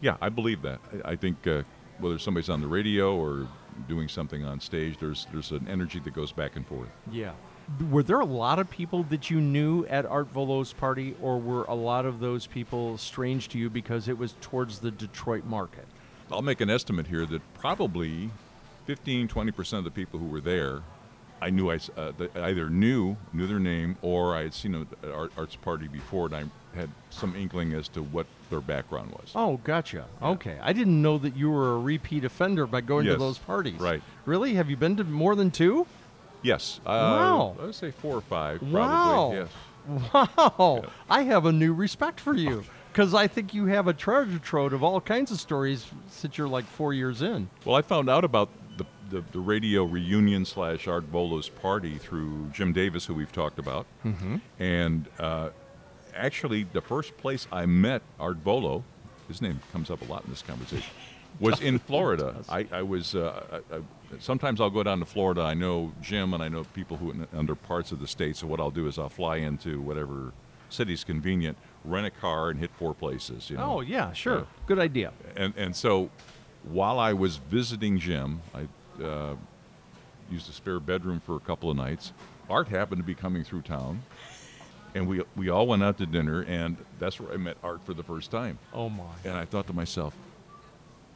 Yeah, I believe that. I, I think uh, whether somebody's on the radio or doing something on stage, there's there's an energy that goes back and forth. Yeah. Were there a lot of people that you knew at Art Volo's party, or were a lot of those people strange to you because it was towards the Detroit market? I'll make an estimate here that probably 15, 20 percent of the people who were there, I knew I uh, either knew knew their name or I had seen them at art, arts party before, and I had some inkling as to what their background was. Oh, gotcha. Okay. I didn't know that you were a repeat offender by going to those parties. right. Really? Have you been to more than two? Yes. Uh, Wow. I would say four or five. Probably. Wow. Yes. Wow. I have a new respect for you because I think you have a treasure trove of all kinds of stories since you're like four years in. Well, I found out about the, the, the radio reunion slash Art Volo's party through Jim Davis, who we've talked about. Mhm. And uh, actually, the first place I met Art Bolo, his name comes up a lot in this conversation, [laughs] was in Florida. I, I was, uh, I, I, sometimes I'll go down to Florida. I know Jim and I know people who in under parts of the state. So what I'll do is I'll fly into whatever city's convenient, rent a car, and hit four places. You know? Oh, yeah, sure. Uh, Good idea. and and so while I was visiting Jim, I uh, used a spare bedroom for a couple of nights. Art happened to be coming through town, and we we all went out to dinner, and that's where I met Art for the first time. Oh, my. And I thought to myself,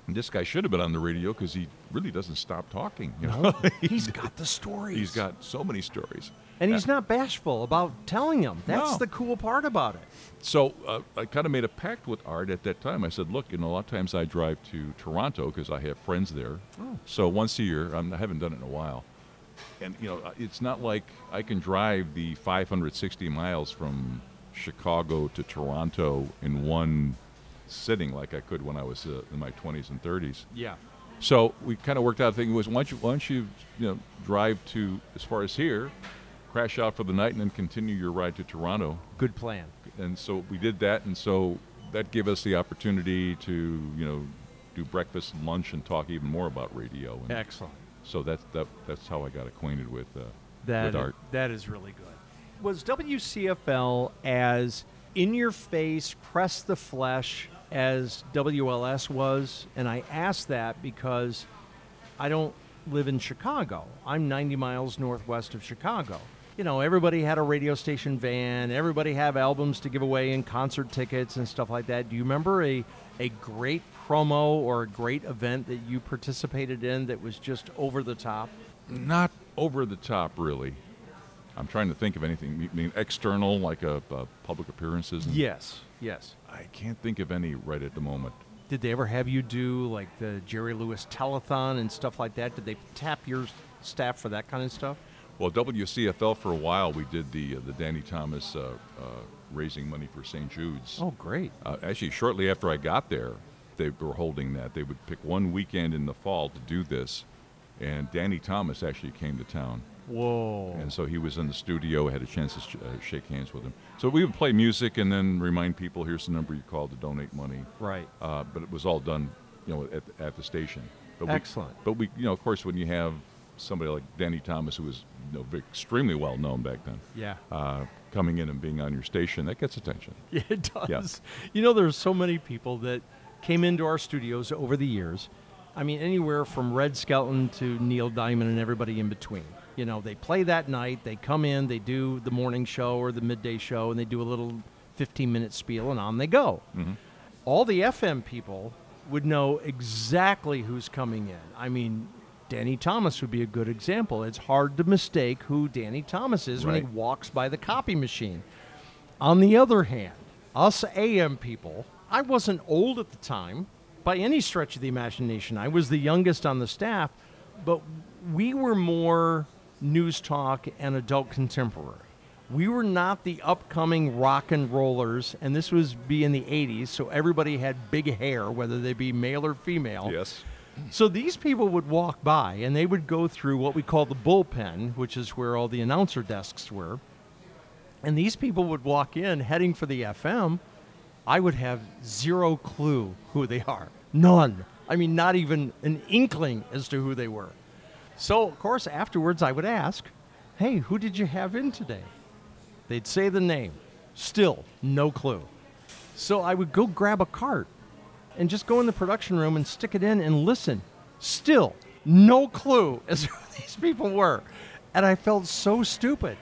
this guy should have been on the radio because he really doesn't stop talking. You know, No, [laughs] he's got the stories. He's got so many stories. And he's not bashful about telling them. That's No. the cool part about it. So uh, I kind of made a pact with Art at that time. I said, look, you know, a lot of times I drive to Toronto because I have friends there. Oh. So once a year, I'm, I haven't done it in a while. And, you know, uh, it's not like I can drive the 560 miles from Chicago to Toronto in one sitting like I could when I was uh, in my 20s and 30s. Yeah. So we kind of worked out a thing was why don't you, why don't you, you know, drive to as far as here, crash out for the night, and then continue your ride to Toronto. Good plan. And so we did that, and so that gave us the opportunity to, you know, do breakfast and lunch and talk even more about radio. And Excellent. So that's that, that's how I got acquainted with uh, That, with art. that is really good. Was WCFL as in your face, press the flesh as WLS was? And I ask that because I don't live in Chicago. I'm 90 miles northwest of Chicago. You know, everybody had a radio station van, everybody had albums to give away and concert tickets and stuff like that. Do you remember a, a great promo or a great event that you participated in that was just over the top? Not over the top, really. I'm trying to think of anything. You mean external, like a, uh public appearances? and- Yes, yes. I can't think of any right at the moment. Did they ever have you do like the Jerry Lewis telethon and stuff like that? Did they tap your staff for that kind of stuff? Well, WCFL for a while we did the uh, the Danny Thomas uh, uh, raising money for St. Jude's. Oh, great! Uh, actually, shortly after I got there, they were holding that. They would pick one weekend in the fall to do this, and Danny Thomas actually came to town. Whoa! And so he was in the studio. Had a chance to sh- uh, shake hands with him. So we would play music and then remind people, "Here's the number you call to donate money." Right. Uh, but it was all done, you know, at, at the station. But Excellent. We, but we, you know, of course, when you have somebody like Danny Thomas, who was you know, extremely well known back then, Yeah. uh, coming in and being on your station, that gets attention. [laughs] Yeah, it does. Yeah. You know, there's so many people that came into our studios over the years. I mean, anywhere from Red Skelton to Neil Diamond and everybody in between. You know, they play that night, they come in, they do the morning show or the midday show, and they do a little 15 minute spiel, and on they go. Mhm. All the FM people would know exactly who's coming in. I mean, Danny Thomas would be a good example. It's hard to mistake who Danny Thomas is when he walks by the copy machine. On the other hand, us AM people, I wasn't old at the time by any stretch of the imagination. I was the youngest on the staff, but we were more news talk and adult contemporary. We were not the upcoming rock and rollers, and this was be in the 80s, so everybody had big hair, whether they be male or female. Yes. So these people would walk by and they would go through what we call the bullpen, which is where all the announcer desks were. And these people would walk in heading for the FM. I would have zero clue who they are. None. I mean, not even an inkling as to who they were. So, of course, afterwards I would ask, hey, who did you have in today? They'd say the name. Still, no clue. So I would go grab a cart and just go in the production room and stick it in and listen. Still, no clue [laughs] as who these people were. And I felt so stupid.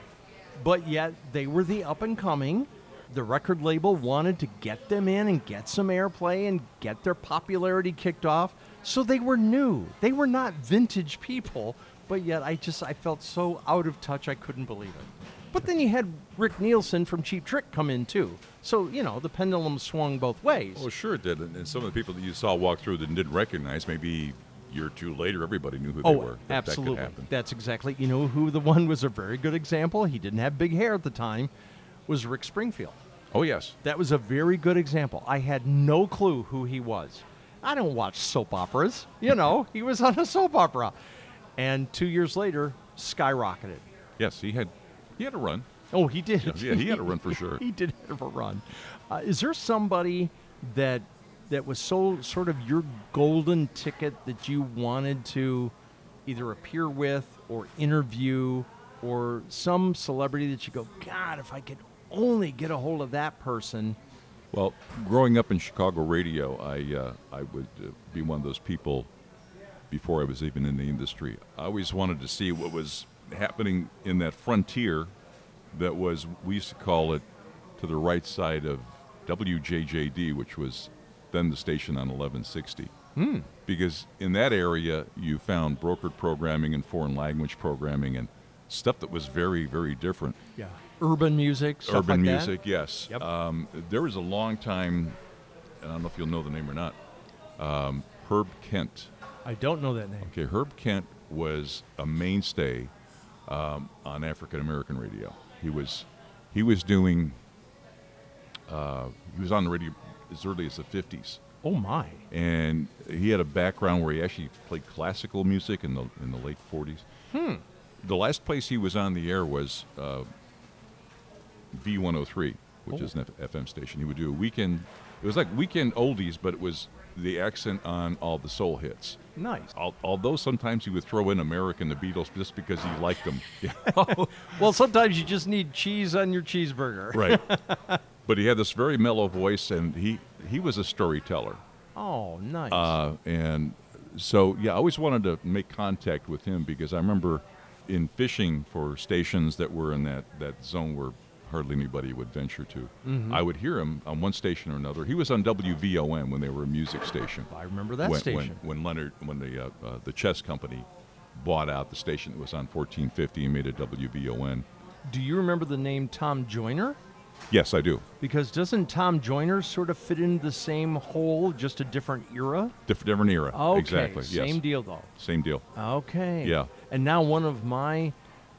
But yet, they were the up and coming. the record label wanted to get them in and get some airplay and get their popularity kicked off. So they were new. They were not vintage people, but yet I just I felt so out of touch I couldn't believe it. But then you had Rick Nielsen from Cheap Trick come in too. So, you know, the pendulum swung both ways. Oh, sure it did. And, and some of the people that you saw walk through that didn't recognize, maybe a year or two later, everybody knew who they Oh, were. That- absolutely. That. That's exactly. You know who the one was a very good example. He didn't have big hair at the time. Was Rick Springfield. Oh, yes. That was a very good example. I had no clue who he was. I don't watch soap operas. You [laughs] know, he was on a soap opera, and two years later, skyrocketed. Yes, he had he had a run. Oh, he did. Yeah, yeah, he had a run for [laughs] sure. he did have a run. Uh, is there somebody that that was so sort of your golden ticket that you wanted to either appear with or interview, or some celebrity that you go, God, if I could only get a hold of that person. Well, growing up in Chicago radio, I uh, I would uh, be one of those people before I was even in the industry. I always wanted to see what was happening in that frontier that was we used to call it to the right side of WJJD, which was then the station on 1160. Hmm. Because in that area you found brokered programming and foreign language programming and stuff that was very very different. Yeah. Urban music, stuff Urban like that? music, yes. Yep. Um, there was a long time, and I don't know if you'll know the name or not. Um, Herb Kent. I don't know that name. Okay, Herb Kent was a mainstay um, on African American radio. He was he was doing uh, he was on the radio as early as the fifties. Oh my! And he had a background where he actually played classical music in the in the late forties. Hmm. The last place he was on the air was uh, V103, which Oh. is an F- FM station. He would do a weekend. It was like weekend oldies, but it was the accent on all the soul hits. Nice. Al- although sometimes he would throw in American the Beatles just because he liked them. [laughs] [laughs] well, sometimes you just need cheese on your cheeseburger. right. [laughs] But he had this very mellow voice, and he he was a storyteller. oh, nice. Uh, and so, yeah, I always wanted to make contact with him because I remember in fishing for stations that were in that, that zone where hardly anybody would venture to. Mhm. I would hear him on one station or another. He was on WVON when they were a music station. I remember that when, station. When, when Leonard, when the uh, uh, the chess company bought out the station that was on 1450 and made it WVON. Do you remember the name Tom Joyner? Yes, I do. Because doesn't Tom Joyner sort of fit into the same hole, just a different era? Diff- different era. Okay, exactly. yes. same deal though. Same deal. Okay. Yeah. And now one of my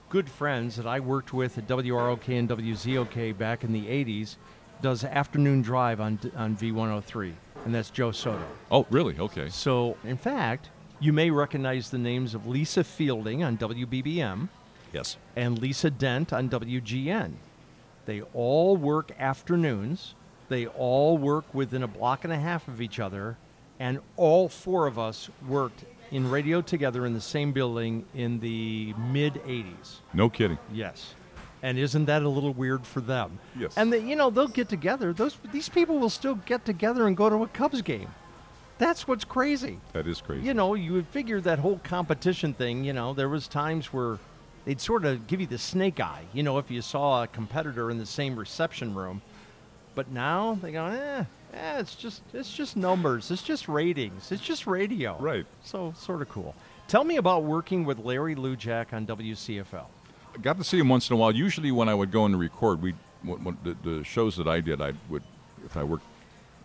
good friends that I worked with at WROK and WZOK back in the 80s does afternoon drive on on V103, and that's Joe Soto. Oh, really? Okay. So, in fact, you may recognize the names of Lisa Fielding on WBBM Yes. and Lisa Dent on WGN. They all work afternoons. They all work within a block and a half of each other, and all four of us worked in radio together in the same building in the mid 80s. No kidding. Yes. And isn't that a little weird for them? Yes. And they, you know, they'll get together. Those these people will still get together and go to a Cubs game. That's what's crazy. That is crazy. You know, you would figure that whole competition thing, you know, there was times where they'd sort of give you the snake eye, you know, if you saw a competitor in the same reception room. But now they go, eh, eh, it's just it's just numbers, it's just ratings, it's just radio. Right. So sort of cool. Tell me about working with Larry Lujack on WCFL. I got to see him once in a while. Usually, when I would go in to record, we the, the shows that I did, I would if I worked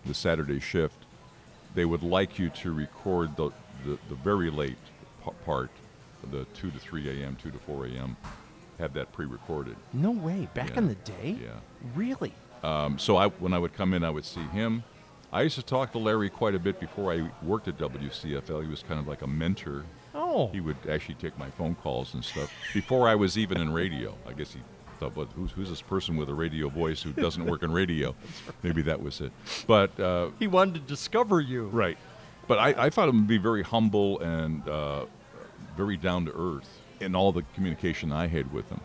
the Saturday shift, they would like you to record the the, the very late part, the two to three a.m., two to four a.m. Have that pre-recorded. No way, back Yeah. in the day? Yeah. Really? Um, so I, when I would come in, I would see him. I used to talk to Larry quite a bit before I worked at WCFL. He was kind of like a mentor. Oh. He would actually take my phone calls and stuff before I was even in radio. I guess he thought, "What? Who's, who's this person with a radio voice who doesn't work in radio?" [laughs] Maybe that was it. But uh, He wanted to discover you. right. But I, I thought him to be very humble and uh, very down to earth in all the communication I had with him.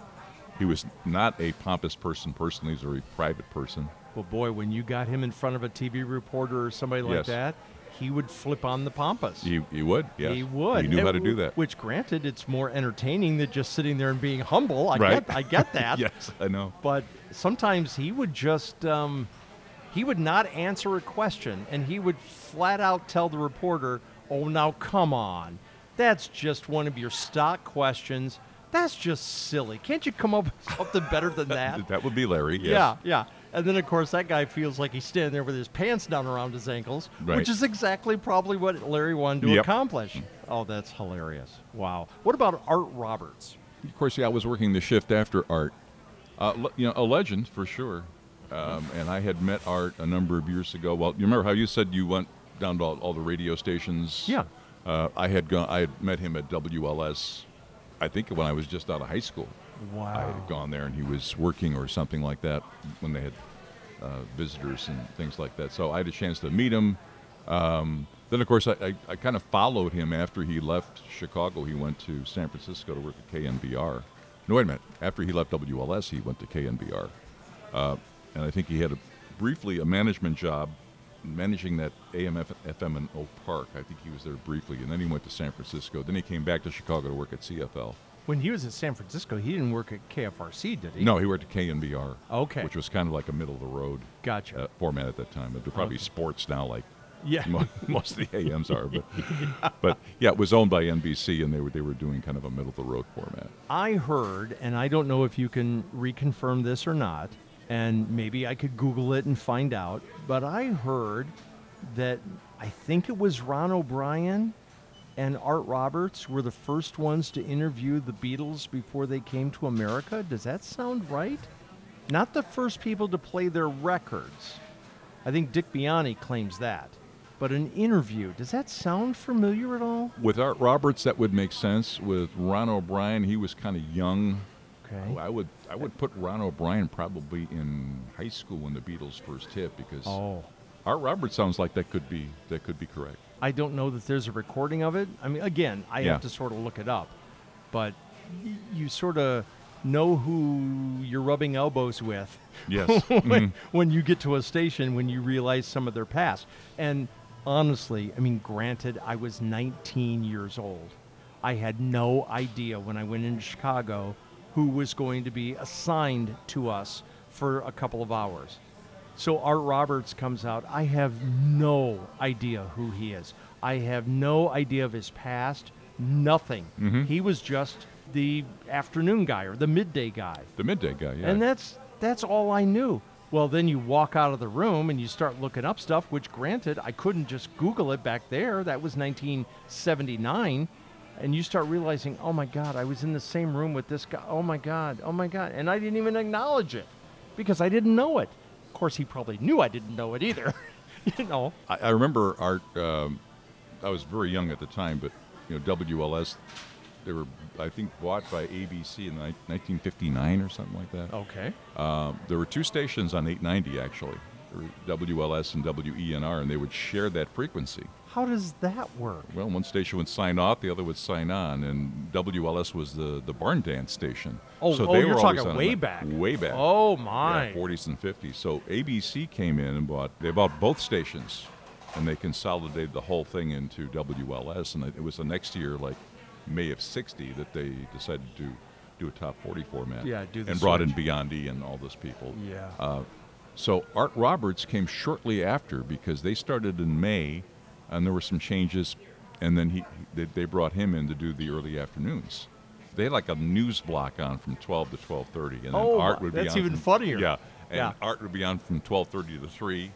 He was not a pompous person personally; he's a very private person. Well, boy, when you got him in front of a TV reporter or somebody like Yes. that, he would flip on the pompous. He, he would, yes. He would. He knew how to do that. Which, granted, it's more entertaining than just sitting there and being humble. I Right. get, I get [laughs] that. yes, I know. But sometimes he would just um, he would not answer a question, and he would flat out tell the reporter, "Oh, now come on, that's just one of your stock questions. That's just silly. Can't you come up with [laughs] something better than that?" That would be Larry. Yes. Yeah, yeah. And then, of course, that guy feels like he's standing there with his pants down around his ankles, Right. which is exactly probably what Larry wanted to Yep. accomplish. Oh, that's hilarious. Wow. What about Art Roberts? Of course, yeah, I was working the shift after Art. Uh, le- you know, a legend for sure. Um, and I had met Art a number of years ago. Well, you remember how you said you went down to all, all the radio stations? Yeah. Uh, I had gone. I had met him at WLS. I think when I was just out of high school. I had gone there, and he was working or something like that when they had uh, visitors and things like that. So I had a chance to meet him. Um, then, of course, I, I, I kind of followed him after he left Chicago. He went to San Francisco to work at KNBR. No, wait a minute. After he left WLS, he went to KNBR. Uh, and I think he had a, briefly a management job managing that AM FM in Oak Park. I think he was there briefly. And then he went to San Francisco. Then he came back to Chicago to work at CFL. When he was in San Francisco, he didn't work at KFRC, did he? No, he worked at KNBR. Okay. Which was kind of like a middle of the road Gotcha. uh, format at that time. They're probably Okay. sports now, like Yeah. [laughs] mo- most of the AMs are. But [laughs] but yeah, it was owned by NBC, and they were they were doing kind of a middle of the road format. I heard, and I don't know if you can reconfirm this or not, and maybe I could Google it and find out, but I heard that I think it was Ron O'Brien and Art Roberts were the first ones to interview the Beatles before they came to America. Does that sound right? Not the first people to play their records. I think Dick Biondi claims that. But an interview, does that sound familiar at all? With Art Roberts, that would make sense. With Ron O'Brien, he was kind of young. Okay. I would I would put Ron O'Brien probably in high school when the Beatles first hit because Oh. Art Roberts sounds like that could be that could be correct. I don't know that there's a recording of it. I mean, again, I Yeah. have to sort of look it up, but y- you sort of know who you're rubbing elbows with. Yes. [laughs] when, Mhm. when you get to a station, when you realize some of their past. And honestly, I mean, granted, I was 19 years old. I had no idea when I went into Chicago who was going to be assigned to us for a couple of hours. So Art Roberts comes out. I have no idea who he is. I have no idea of his past. Nothing. Mhm. He was just the afternoon guy or the midday guy. The midday guy, yeah. And that's that's all I knew. Well, then you walk out of the room and you start looking up stuff, which granted, I couldn't just Google it back there. That was 1979. And you start realizing, oh my God, I was in the same room with this guy. Oh my God, oh my God. And I didn't even acknowledge it because I didn't know it. Of course, he probably knew I didn't know it either. [laughs] you know? I, I remember Art. Um, I was very young at the time, but you know WLS. They were, I think, bought by ABC in ni- 1959 or something like that. Okay. Um, there were two stations on 890 actually, WLS and WENR, and they would share that frequency. How does that work? Well, one station would sign off, the other would sign on, and WLS was the, the barn dance station. Oh, so oh, they you're were talking way back. Way back. Oh, my. Yeah, 40s and 50s. So ABC came in and bought. They bought both stations, and they consolidated the whole thing into WLS. And it was the next year, like May of '60, that they decided to do, a top 40 format. Yeah, do the and brought in switch. Biondi and all those people. Yeah. Uh, so Art Roberts came shortly after because they started in May, and there were some changes, and then he they, they brought him in to do the early afternoons. They had like a news block on from 12 to 12:30, and then Oh, Art would be that's on even from- funnier. Yeah, and Yeah. Art would be on from 12:30 to 3,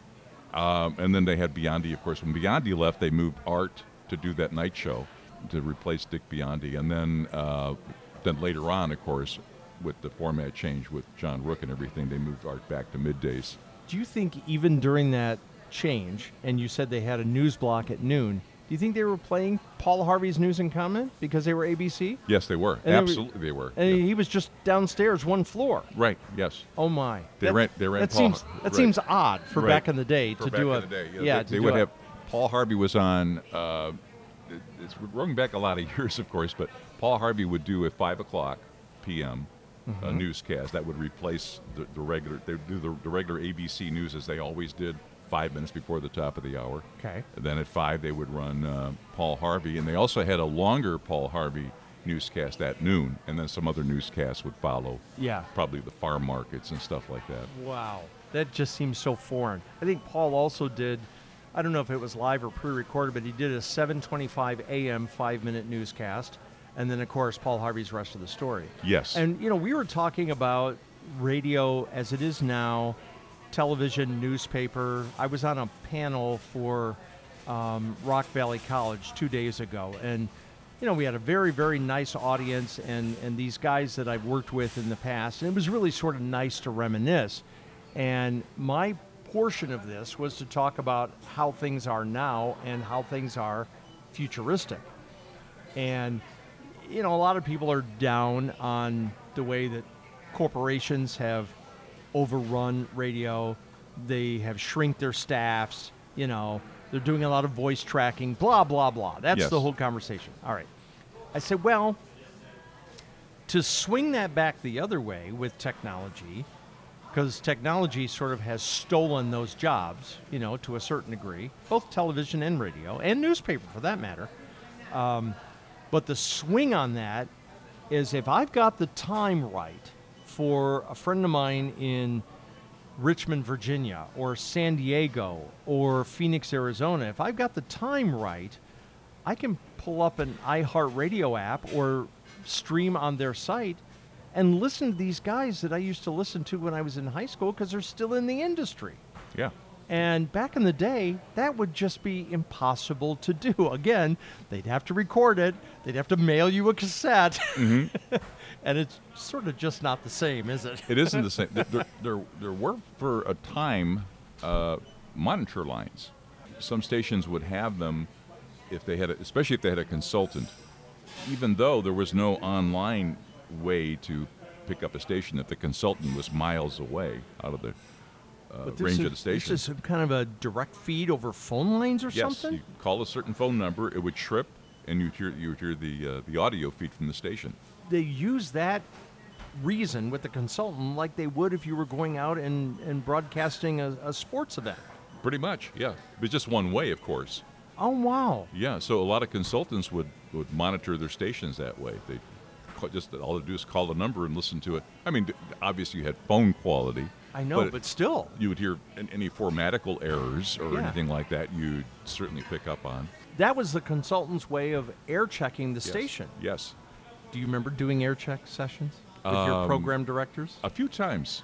um, and then they had Biondi. Of course, when Biondi left, they moved Art to do that night show to replace Dick Biondi, and then uh, then later on, of course, with the format change with John Rook and everything, they moved Art back to middays. Do you think even during that change, and you said they had a news block at noon, do you think they were playing Paul Harvey's News and Comment because they were ABC? Yes, they were. And Absolutely, they were. And he was just downstairs, one floor. Right. Yes. Oh my! They That- ran. They ran. That Paul, seems that right. seems odd for Right. back in the day For to do a day, yeah. They, to they do would a- have. Paul Harvey was on. Uh, it's going back a lot of [laughs] years, of course, but Paul Harvey would do a five o'clock p.m. Uh, Mhm. newscast that would replace the, the regular. They would do the, the regular ABC news as they always did, five minutes before the top of the hour. Okay. And then at five they would run uh, Paul Harvey, and they also had a longer Paul Harvey newscast at noon, and then some other newscasts would follow. Yeah. Probably the farm markets and stuff like that. Wow, that just seems so foreign. I think Paul also did. I don't know if it was live or pre-recorded, but he did a 7:25 a.m. five-minute newscast, and then of course Paul Harvey's rest of the story. Yes. And you know, we were talking about radio as it is now, television, newspaper. I was on a panel for um, Rock Valley College two days ago, and you know, we had a very, very nice audience, and and these guys that I've worked with in the past, and it was really sort of nice to reminisce. And my portion of this was to talk about how things are now and how things are futuristic. And you know, a lot of people are down on the way that corporations have overrun radio. They have shrink their staffs. You know, they're doing a lot of voice tracking. Blah blah blah. That's Yes. the whole conversation. All right. I said, well, to swing that back the other way with technology, because technology sort of has stolen those jobs, you know, to a certain degree, both television and radio, and newspaper for that matter. Um, but the swing on that is if I've got the time right for a friend of mine in Richmond, Virginia, or San Diego, or Phoenix, Arizona, if I've got the time right, I can pull up an iHeartRadio app or stream on their site and listen to these guys that I used to listen to when I was in high school because they're still in the industry. Yeah. And back in the day, that would just be impossible to do. Again, they'd have to record it, they'd have to mail you a cassette. Mhm. [laughs] and it's sort of just not the same, is it? It isn't the [laughs] same. There, there, there, were for a time uh, monitor lines. Some stations would have them if they had, a, especially if they had a consultant. Even though there was no online way to pick up a station, if the consultant was miles away out of the uh, range is, of the station. This is kind of a direct feed over phone lines or yes, something? you call a certain phone number, it would trip, and you'd hear, you would hear the, uh, the audio feed from the station. They use that reason with the consultant like they would if you were going out and, and broadcasting a, a sports event. Pretty much, yeah. But just one way, of course. Oh, wow. Yeah, so a lot of consultants would, would monitor their stations that way. They just all they do is call the number and listen to it. I mean, obviously you had phone quality. I know, but still. you would hear any formatical errors or Yeah. anything like that. You'd certainly pick up on. That was the consultant's way of air checking the Yes. station. Yes, Do you remember doing air check sessions with your Um, program directors? a few times.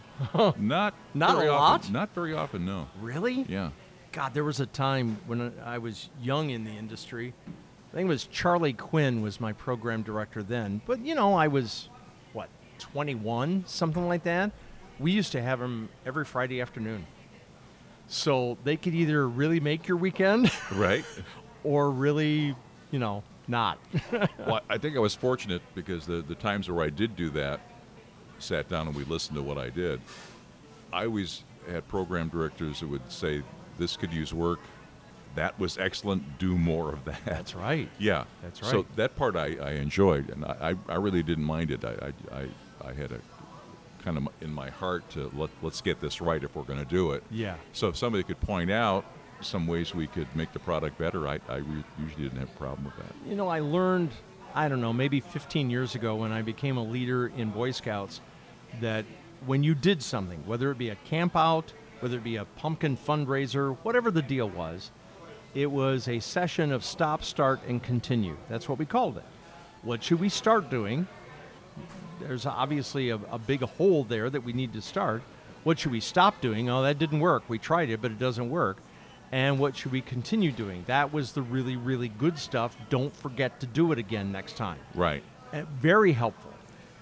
not Not very a often. lot? Not very often. No. Really? Yeah. God, there was a time when I was young in the industry. I think it was Charlie Quinn was my program director then. But you know, I was what 21, something like that. We used to have him every Friday afternoon. So they could either really make your weekend, Right. [laughs] or really, you know, not. [laughs] well, I think I was fortunate because the, the times where I did do that, sat down and we listened to what I did, I always had program directors that would say, This could use work. That was excellent. Do more of that. That's right. [laughs] Yeah. That's right. So that part I, I enjoyed, and I, I, really didn't mind it. I, I, I, I had a kind of in my heart to let, let's get this right if we're going to do it. Yeah. So if somebody could point out some ways we could make the product better, I, I re- usually didn't have a problem with that. You know, I learned, I don't know, maybe 15 years ago when I became a leader in Boy Scouts, that when you did something, whether it be a camp out, whether it be a pumpkin fundraiser, whatever the deal was, it was a session of stop, start, and continue. That's what we called it. What should we start doing? There's obviously a, a big hole there that we need to start. What should we stop doing? Oh, that didn't work. We tried it, but it doesn't work. And what should we continue doing? That was the really, really good stuff. Don't forget to do it again next time. Right. Uh, very helpful.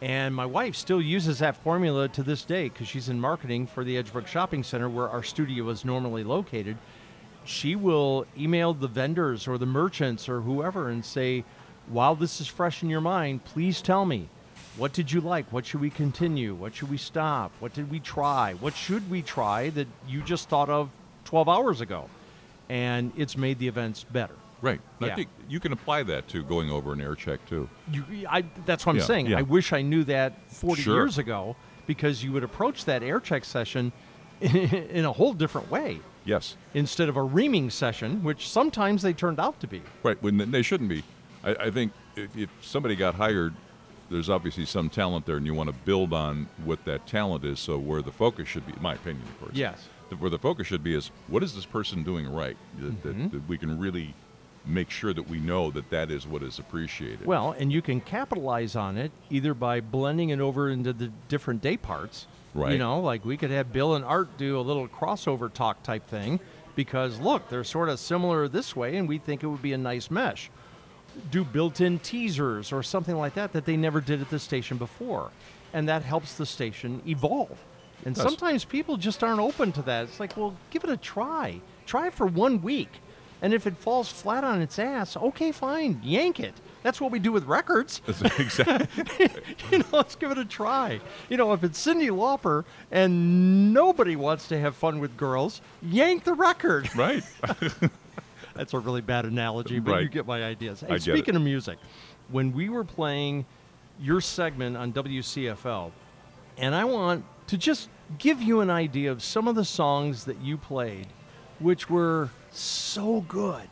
And my wife still uses that formula to this day because she's in marketing for the Edgebrook Shopping Center where our studio is normally located. She will email the vendors or the merchants or whoever and say, while this is fresh in your mind, please tell me what did you like? What should we continue? What should we stop? What did we try? What should we try that you just thought of 12 hours ago? And it's made the events better. Right. Yeah. I think you can apply that to going over an air check too. You, I, that's what I'm saying. yeah. I wish I knew that 40 Sure. years ago because you would approach that air check session [laughs] in a whole different way Yes. instead of a reaming session, which sometimes they turned out to be. Right. When they shouldn't be. I, I think if, if somebody got hired, there's obviously some talent there, and you want to build on what that talent is. So where the focus should be, in my opinion, of course. Yes. Where the focus should be is what is this person doing right that, that- Mhm. that we can really make sure that we know that that is what is appreciated. Well, and you can capitalize on it either by blending it over into the different day parts. Right. You know, like we could have Bill and Art do a little crossover talk type thing because look, they're sort of similar this way and we think it would be a nice mesh. Do built in teasers or something like that that they never did at the station before. And that helps the station evolve. And sometimes people just aren't open to that. It's like, well, give it a try. Try it for one week. And if it falls flat on its ass, okay, fine, yank it. That's what we do with records. [laughs] exactly. [laughs] you know, let's give it a try. You know, if it's Cyndi Lauper and nobody wants to have fun with girls, yank the record. Right. [laughs] That's a really bad analogy, but you get my ideas. Hey, speaking it. of music, when we were playing your segment on WCFL, and I want to just give you an idea of some of the songs that you played, which were so good.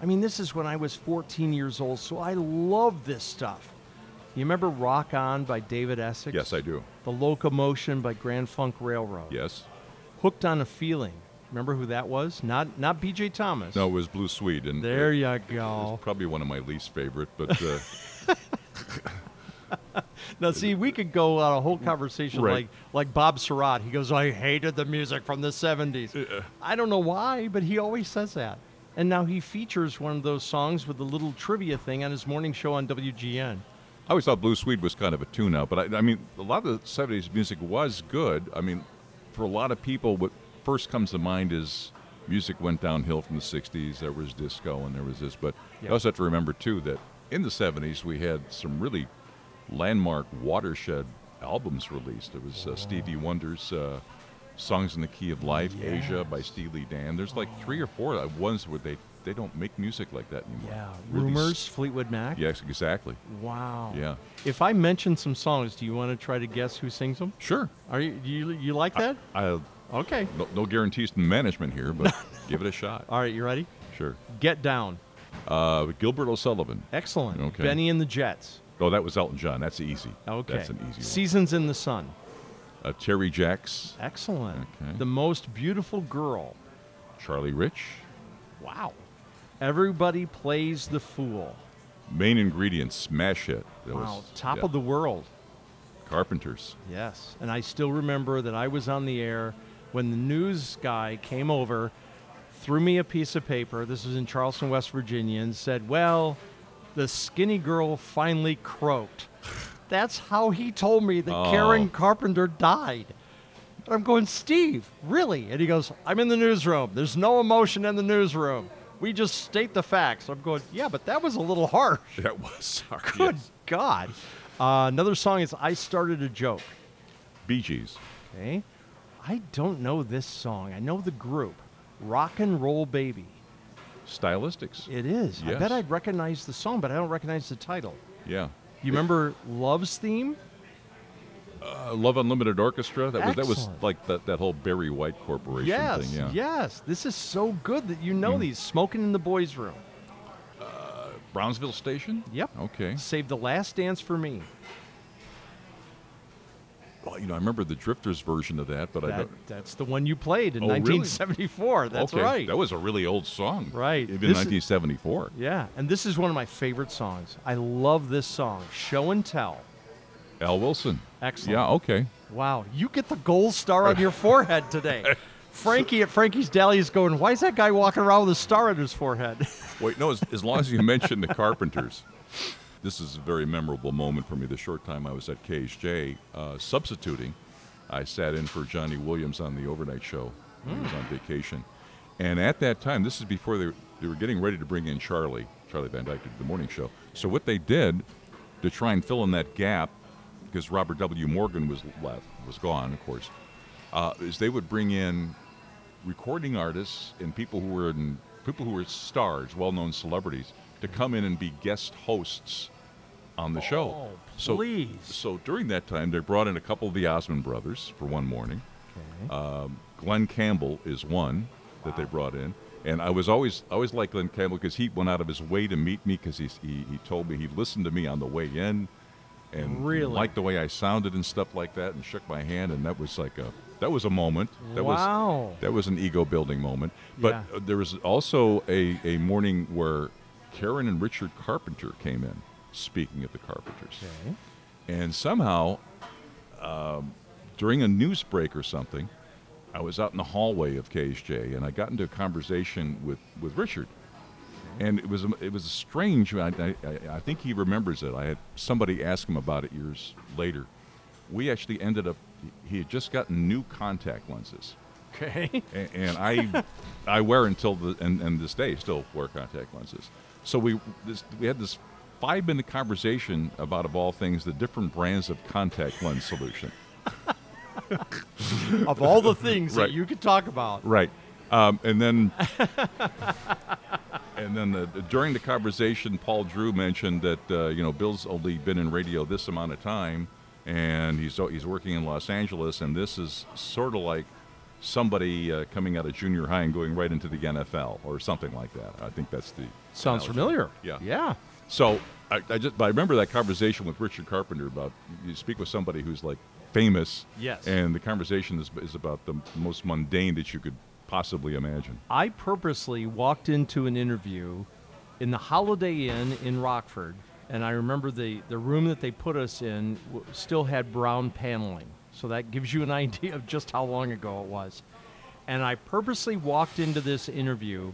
I mean, this is when I was 14 years old, so I love this stuff. You remember Rock On by David Essex? Yes, I do. The Locomotion by Grand Funk Railroad. Yes. Hooked on a Feeling. Remember who that was? Not not B.J. Thomas. No, it was Blue Swede, and There it- you go. probably one of my least favorite, but uh, [laughs] Now, see, we could go on a whole conversation Right. like like Bob Sirott. He goes, "I hated the music from the '70s." I don't know why, but he always says that. And now he features one of those songs with a little trivia thing on his morning show on WGN. I always thought Blue Swede was kind of a tune-out, but I, I mean, a lot of the '70s music was good. I mean, for a lot of people, what first comes to mind is music went downhill from the '60s. There was disco, and there was this, but Yeah. you also have to remember too that in the '70s we had some really landmark watershed albums released. It was uh, Stevie Wonder's uh, "Songs in the Key of Life," "Aja" by Steely Dan. There's like three or four ones where they they don't make music like that anymore. Yeah, Really Rumors, Fleetwood Mac. Yes, exactly. Wow. Yeah. If I mention some songs, do you want to try to guess who sings them? Sure. Are you you, you like that? I, okay. No, no guarantees from management here, but [laughs] give it a shot. All right, you ready? Sure. Get Down. Uh, Gilbert O'Sullivan. Excellent. Okay. Benny and the Jets. Oh, that was Elton John. That's easy. Okay. That's an easy one. Seasons in the Sun. Uh, Terry Jacks. Excellent. Okay. The Most Beautiful Girl. Charlie Rich. Wow. Everybody Plays the Fool. Main ingredients. Smash it. That wow. was- Top yeah. of the world. Carpenters. Yes. And I still remember that I was on the air when the news guy came over, threw me a piece of paper. This was in Charleston, West Virginia, and said, Well, the skinny girl finally croaked. That's how he told me that Oh. Karen Carpenter died. And I'm going, Steve, really? And he goes, I'm in the newsroom. There's no emotion in the newsroom. We just state the facts. I'm going, yeah, but that was a little harsh. That was sorry. [laughs] Good yes. God. Uh, another song is I Started a Joke. Bee Gees. Okay. I don't know this song. I know the group. Rock and Roll Baby. Stylistics. It is. I bet I'd recognize the song, but I don't recognize the title. Yeah. You remember Love's Theme? Uh, Love Unlimited Orchestra. That was that was like that, that whole Barry White Corporation Yes. thing. Yeah. Yes. This is so good that you know Mm. these. Smoking in the Boys' Room. Brownsville Station. Yep. Okay. Save the Last Dance for Me. Well, you know, I remember the Drifters version of that, but I don't. That's the one you played in Oh, really? 1974. That's okay. right. That was a really old song. Right. Even This is- 1974. Yeah, and this is one of my favorite songs. I love this song, Show and Tell. Al Wilson. Excellent. Yeah. Okay. Wow, you get the gold star on your [laughs] forehead today. Frankie at Frankie's Deli is going, why is that guy walking around with a star on his forehead? Wait, no. As, as long as you mention the [laughs] Carpenters, this is a very memorable moment for me. The short time I was at KHJ uh, substituting, I sat in for Johnny Williams on the overnight show. when He was on vacation, and at that time, this is before they were, they were getting ready to bring in Charlie, Charlie Van Dyke to do the morning show. So what they did to try and fill in that gap, because Robert W. Morgan was left, was gone, of course, uh, is they would bring in recording artists and people who were in, people who were stars, well-known celebrities, to come in and be guest hosts on the show. Oh, So, please. so during that time, they brought in a couple of the Osmond brothers for one morning. Um, Glen Campbell is one. that they brought in. And I was always always like Glen Campbell because he went out of his way to meet me because he, he he told me he listened to me on the way in, and Really? liked the way I sounded and stuff like that, and shook my hand, and that was like a that was a moment. That Wow. was that was an ego building moment. But Yeah. uh, there was also a a morning where Karen and Richard Carpenter came in, speaking of the Carpenters, and somehow um, during a news break or something, I was out in the hallway of KHJ and I got into a conversation with, with Richard. And it was a, it was a strange. I, I, I think he remembers it. I had somebody ask him about it years later. We actually ended up. He had just gotten new contact lenses, Okay. a- and I I wear until the and, and this day still wear contact lenses. So we this, we had this five minute conversation about of all things the different brands of contact lens solution. [laughs] of all the things Right. that you could talk about. Right. Um, and then, [laughs] and then uh, during the conversation, Paul Drew mentioned that uh, you know Bill's only been in radio this amount of time, and he's he's working in Los Angeles, and this is sort of like somebody uh, coming out of junior high and going right into the NFL or something like that. I think that's the Sounds analogy. familiar. Yeah. Yeah. So I, I just I remember that conversation with Richard Carpenter about you speak with somebody who's like famous. Yes. And the conversation is, is about the most mundane that you could possibly imagine. I purposely walked into an interview in the Holiday Inn in Rockford, and I remember the, the room that they put us in w- still had brown paneling. So that gives you an [laughs] idea of just how long ago it was. And I purposely walked into this interview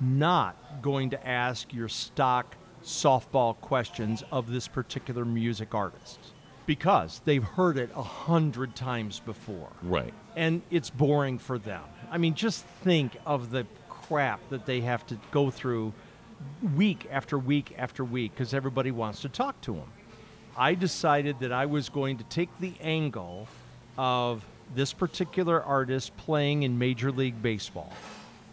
not going to ask your stock softball questions of this particular music artist because they've heard it a hundred times before Right. and it's boring for them. I mean, just think of the crap that they have to go through week after week after week because everybody wants to talk to them. I decided that I was going to take the angle of this particular artist playing in Major League Baseball,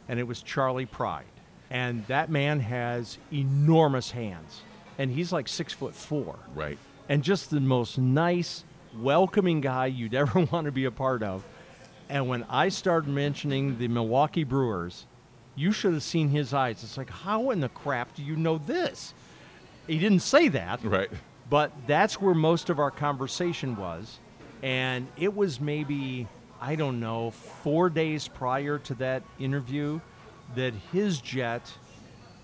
and it was Charley Pride. And that man has enormous hands, and he's like six foot four Right. and just the most nice, welcoming guy you'd [laughs] ever want to be a part of. And when I started mentioning the Milwaukee Brewers, you should have seen his eyes. It's like, how in the crap do you know this? He didn't say that, Right. but that's where most of our conversation was. And it was maybe, I don't know, four days prior to that interview that his jet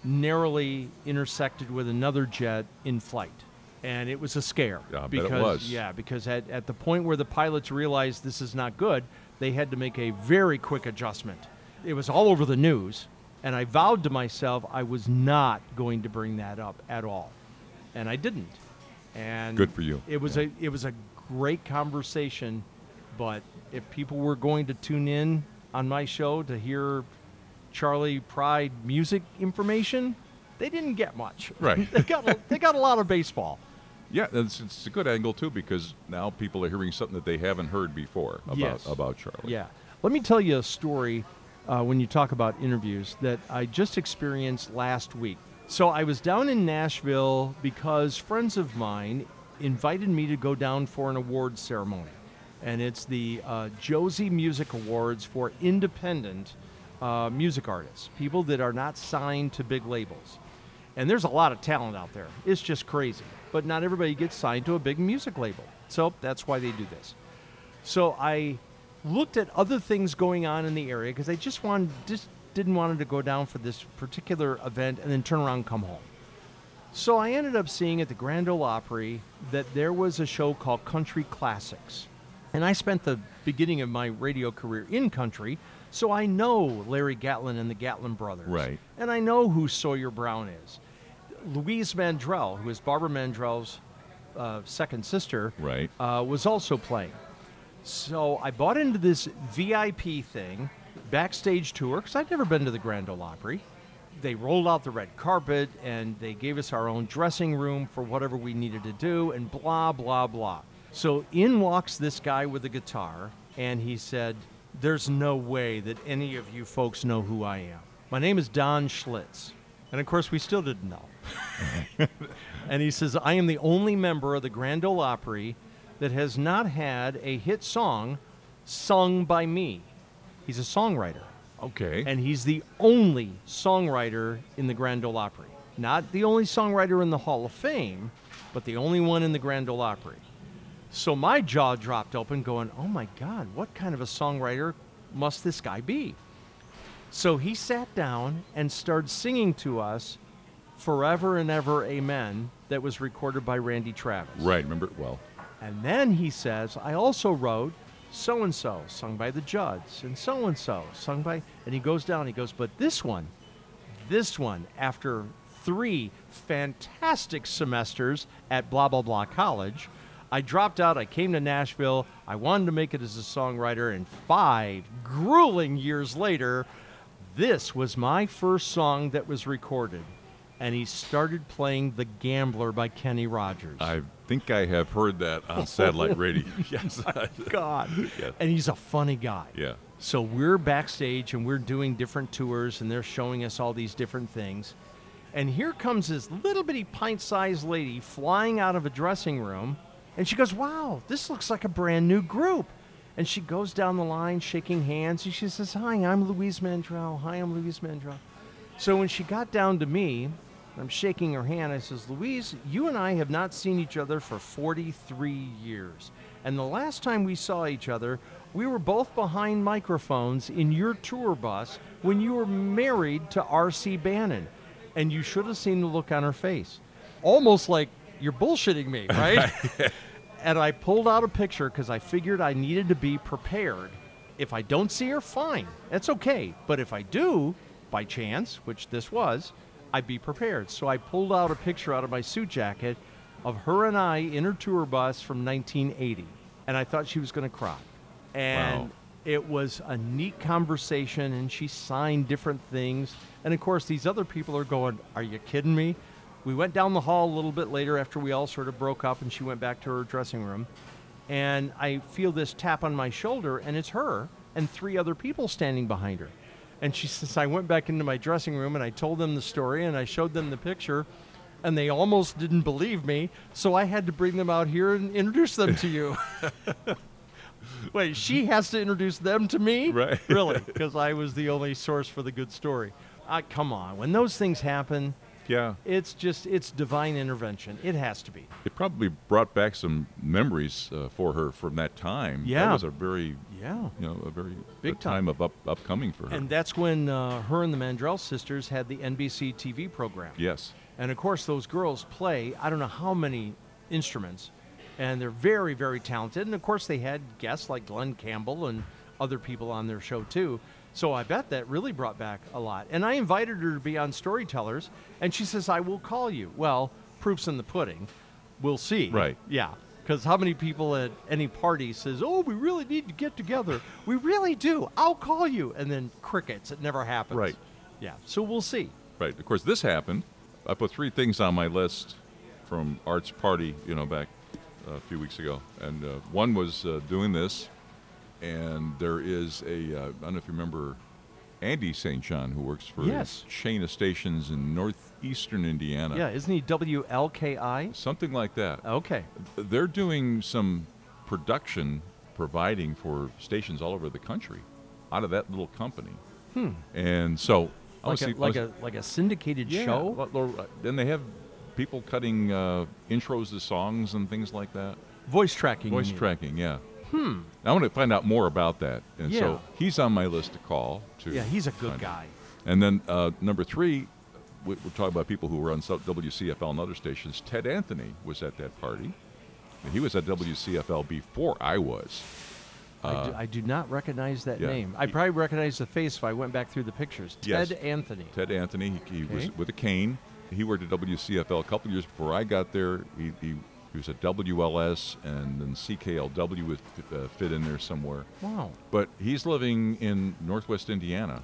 narrowly intersected with another jet in flight. And it was a scare. Yeah, I bet it because, was. Yeah, because at, at the point where the pilots realized this is not good, they had to make a very quick adjustment. It was all over the news, and I vowed to myself I was not going to bring that up at all. And I didn't. And Good for you. It was a it was a great conversation, but if people were going to tune in on my show to hear Charley Pride music information, they didn't get much. Right. [laughs] they got a- they got a lot of baseball. Yeah, it's, it's a good angle too because now people are hearing something that they haven't heard before about Yes. about Charlie. Yeah. Let me tell you a story uh, when you talk about interviews that I just experienced last week. So I was down in Nashville because friends of mine invited me to go down for an awards ceremony. And it's the uh, Josie Music Awards for independent uh, music artists, people that are not signed to big labels. And there's a lot of talent out there. It's just crazy. But not everybody gets signed to a big music label. So that's why they do this. So I looked at other things going on in the area because I just wanted just didn't want to go down for this particular event and then turn around and come home. So I ended up seeing at the Grand Ole Opry that there was a show called Country Classics. And I spent the beginning of my radio career in country, so I know Larry Gatlin and the Gatlin brothers. Right. And I know who Sawyer Brown is. Louise Mandrell, who is Barbara Mandrell's uh, second sister, Right. uh, was also playing. So I bought into this VIP thing, backstage tour, because I'd never been to the Grand Ole Opry. They rolled out the red carpet and they gave us our own dressing room for whatever we needed to do, and blah, blah, blah. So in walks this guy with a guitar, and he said, There's no way that any of you folks know who I am. My name is Don Schlitz. And of course, we still didn't know. [laughs] and he says, I am the only member of the Grand Ole Opry that has not had a hit song sung by me. He's a songwriter. Okay. And he's the only songwriter in the Grand Ole Opry. Not the only songwriter in the Hall of Fame, but the only one in the Grand Ole Opry. So my jaw dropped open, going, Oh my God, what kind of a songwriter must this guy be? So he sat down and started singing to us Forever and Ever Amen, that was recorded by Randy Travis. Right. Remember it well. And then he says, I also wrote so and so, sung by the Judds, and so and so, sung by. And he goes down, he goes, but this one, this one, after three fantastic semesters at blah, blah, blah college, I dropped out. I came to Nashville. I wanted to make it as a songwriter. And five grueling years later, this was my first song that was recorded. And he started playing The Gambler by Kenny Rogers. I think I have heard that on satellite radio. [laughs] yes. [laughs] My [laughs] God. Yeah. And he's a funny guy. Yeah. So we're backstage and we're doing different tours and they're showing us all these different things. And here comes this little bitty pint sized lady flying out of a dressing room. And she goes, Wow, this looks like a brand new group. And she goes down the line shaking hands and she says, Hi, I'm Louise Mandrell. Hi, I'm Louise Mandrell. So when she got down to me, I'm shaking her hand. I says, Louise, you and I have not seen each other for 43 years. And the last time we saw each other, we were both behind microphones in your tour bus when you were married to R.C. Bannon. And you should have seen the look on her face. Almost like you're bullshitting me, [laughs] right? [laughs] and I pulled out a picture because I figured I needed to be prepared. If I don't see her, fine. That's okay. But if I do, by chance, which this was, I'd be prepared. So I pulled out a picture out of my suit jacket of her and I in her tour bus from 1980. And I thought she was going to cry. And Wow. it was a neat conversation, and she signed different things. And of course, these other people are going, Are you kidding me? We went down the hall a little bit later after we all sort of broke up, and she went back to her dressing room. And I feel this tap on my shoulder, and it's her and three other people standing behind her. And she [laughs] says, I went back into my dressing room and I told them the story and I showed them the picture, and they almost didn't believe me. So I had to bring them out here and introduce them to you. [laughs] Wait, she has to introduce them to me? Right. Really? Because I was the only source for the good story. Uh, come on. When those things happen, Yeah. it's just, it's divine intervention. It has to be. It probably brought back some memories uh, for her from that time. Yeah. That was a very, Yeah. you know, a very Big a time of up, upcoming for her. And that's when uh, her and the Mandrell sisters had the NBC TV program. yes. And of course, those girls play, I don't know how many instruments, and they're very, very talented. And of course, they had guests like Glen Campbell and other people on their show too. So I bet that really brought back a lot. And I invited her to be on Storytellers, and she says, I will call you. Well, proof's in the pudding. We'll see. Right. Yeah. Because how many people at any party says, "Oh, we really need to get together. We really do. I'll call you," and then crickets. It never happens. Right. Yeah. So we'll see. Right. Of course, this happened. I put three things on my list from Art's party, you know, back uh, a few weeks ago, and uh, one was uh, doing this, and there is a uh, I don't know if you remember Andy St. John who works for Yes. a chain of stations in northeastern Indiana. Yeah. Isn't he WLKI? Something like that. Okay. They're doing some production providing for stations all over the country out of that little company. Hmm. And so I Like a, see- like a like a syndicated yeah, show. well, Then they have people cutting uh, intros to songs and things like that. Voice tracking. Voice tracking, yeah. Hmm. I want to find out more about that, and Yeah. so he's on my list to call. To Yeah, he's a good find out. guy. And then uh, number three, we- we're talking about people who were on WCFL and other stations. Ted Anthony was at that party. And he was at WCFL before I was. I, Uh, do, I do not recognize that yeah. name. I probably recognize the face if I went back through the pictures. Yes. Ted Anthony. Ted Anthony. He, he Okay. was with a cane. He worked at WCFL a couple years before I got there. He, he, he was at WLS and then CKLW would uh, fit in there somewhere. Wow. But he's living in Northwest Indiana.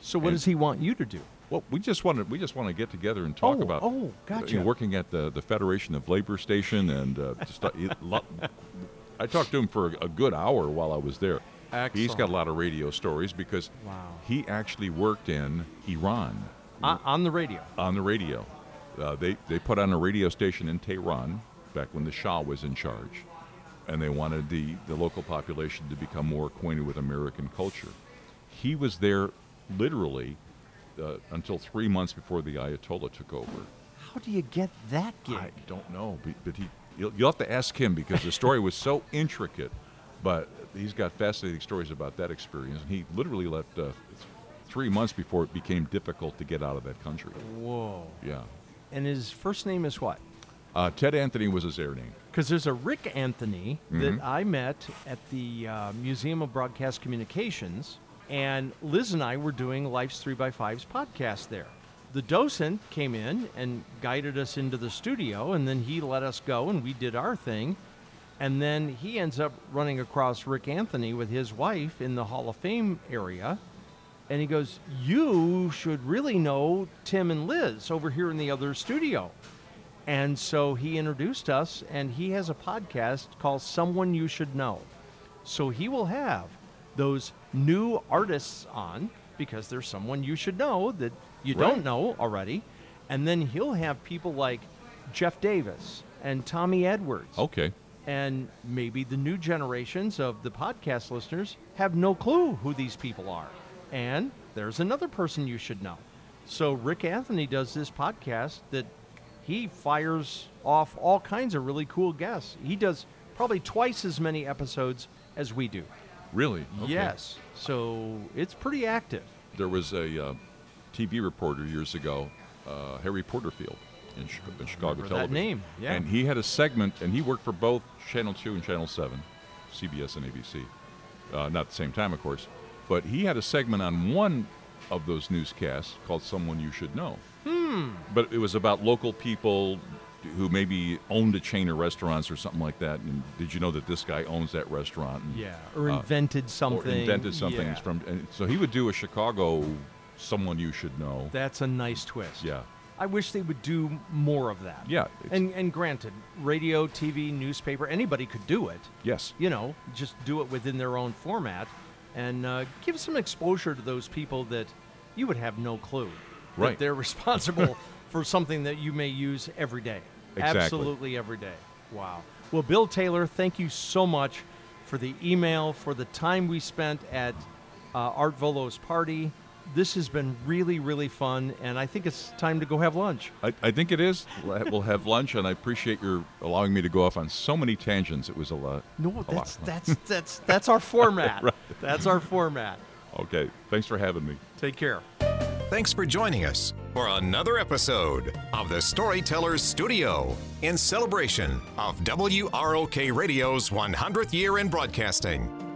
So what does he want you to do? Well, we just want to we just want to get together and talk Oh, about. oh, uh, you gotcha. know, working at the the Federation of Labor Station and uh, just, uh, lo- I talked to him for a, a good hour while I was there. He's got a lot of radio stories because Wow. he actually worked in Iran Uh, on the radio. on the radio. Uh, they they put on a radio station in Tehran back when the Shah was in charge, and they wanted the the local population to become more acquainted with American culture. He was there literally uh, until three months before the Ayatollah took over. How do you get that gig? I don't know, but, but he you'll, you'll have to ask him because the story was so [laughs] intricate. But he's got fascinating stories about that experience. And he literally left uh, three months before it became difficult to get out of that country. Whoa. Yeah. And his first name is what? Uh, Ted Anthony was his air name. Because there's a Rick Anthony Mhm. that I met at the uh, Museum of Broadcast Communications, and Liz and I were doing Life's 3x5's podcast there. The docent came in and guided us into the studio, and then he let us go, and we did our thing. And then he ends up running across Rick Anthony with his wife in the Hall of Fame area. And he goes, You should really know Tim and Liz over here in the other studio. And so he introduced us, and he has a podcast called Someone You Should Know. So he will have those new artists on because there's someone you should know that you Right. don't know already. And then he'll have people like Jeff Davis and Tommy Edwards. Okay. And maybe the new generations of the podcast listeners have no clue who these people are. And there's another person you should know. So Rick Anthony does this podcast that he fires off all kinds of really cool guests. He does probably twice as many episodes as we do. Really? Okay. Yes. So it's pretty active. There was a uh, TV reporter years ago, uh, Harry Porterfield, in, Chi- in Chicago Remember that television. name, yeah. And he had a segment, and he worked for both Channel 2 and Channel 7, CBS and ABC. Uh, not at the same time, of course. But he had a segment on one of those newscasts called Someone You Should Know. Hmm. But it was about local people who maybe owned a chain of restaurants or something like that. And did you know that this guy owns that restaurant? And, Yeah, or invented something. Or invented something Yeah. from. So he would do a Chicago someone you should know. That's a nice twist. Yeah. I wish they would do more of that. Yeah, And and granted, radio, TV, newspaper, anybody could do it. Yes. You know, just do it within their own format and uh, give some exposure to those people that you would have no clue. That Right. they're responsible [laughs] for something that you may use every day. Exactly. Absolutely every day. Wow. Well, Bill Taylor, thank you so much for the email, for the time we spent at uh, Art Volo's party. This has been really, really fun, and I think it's time to go have lunch. I, I think it is. We'll have lunch, and I appreciate your allowing me to go off on so many tangents. It was a lot. No, a that's fun. that's that's that's our [laughs] format. Right. That's our format. Okay. Thanks for having me. Take care. Thanks for joining us for another episode of the Storytellers Studio in celebration of WROK Radio's 100th year in broadcasting.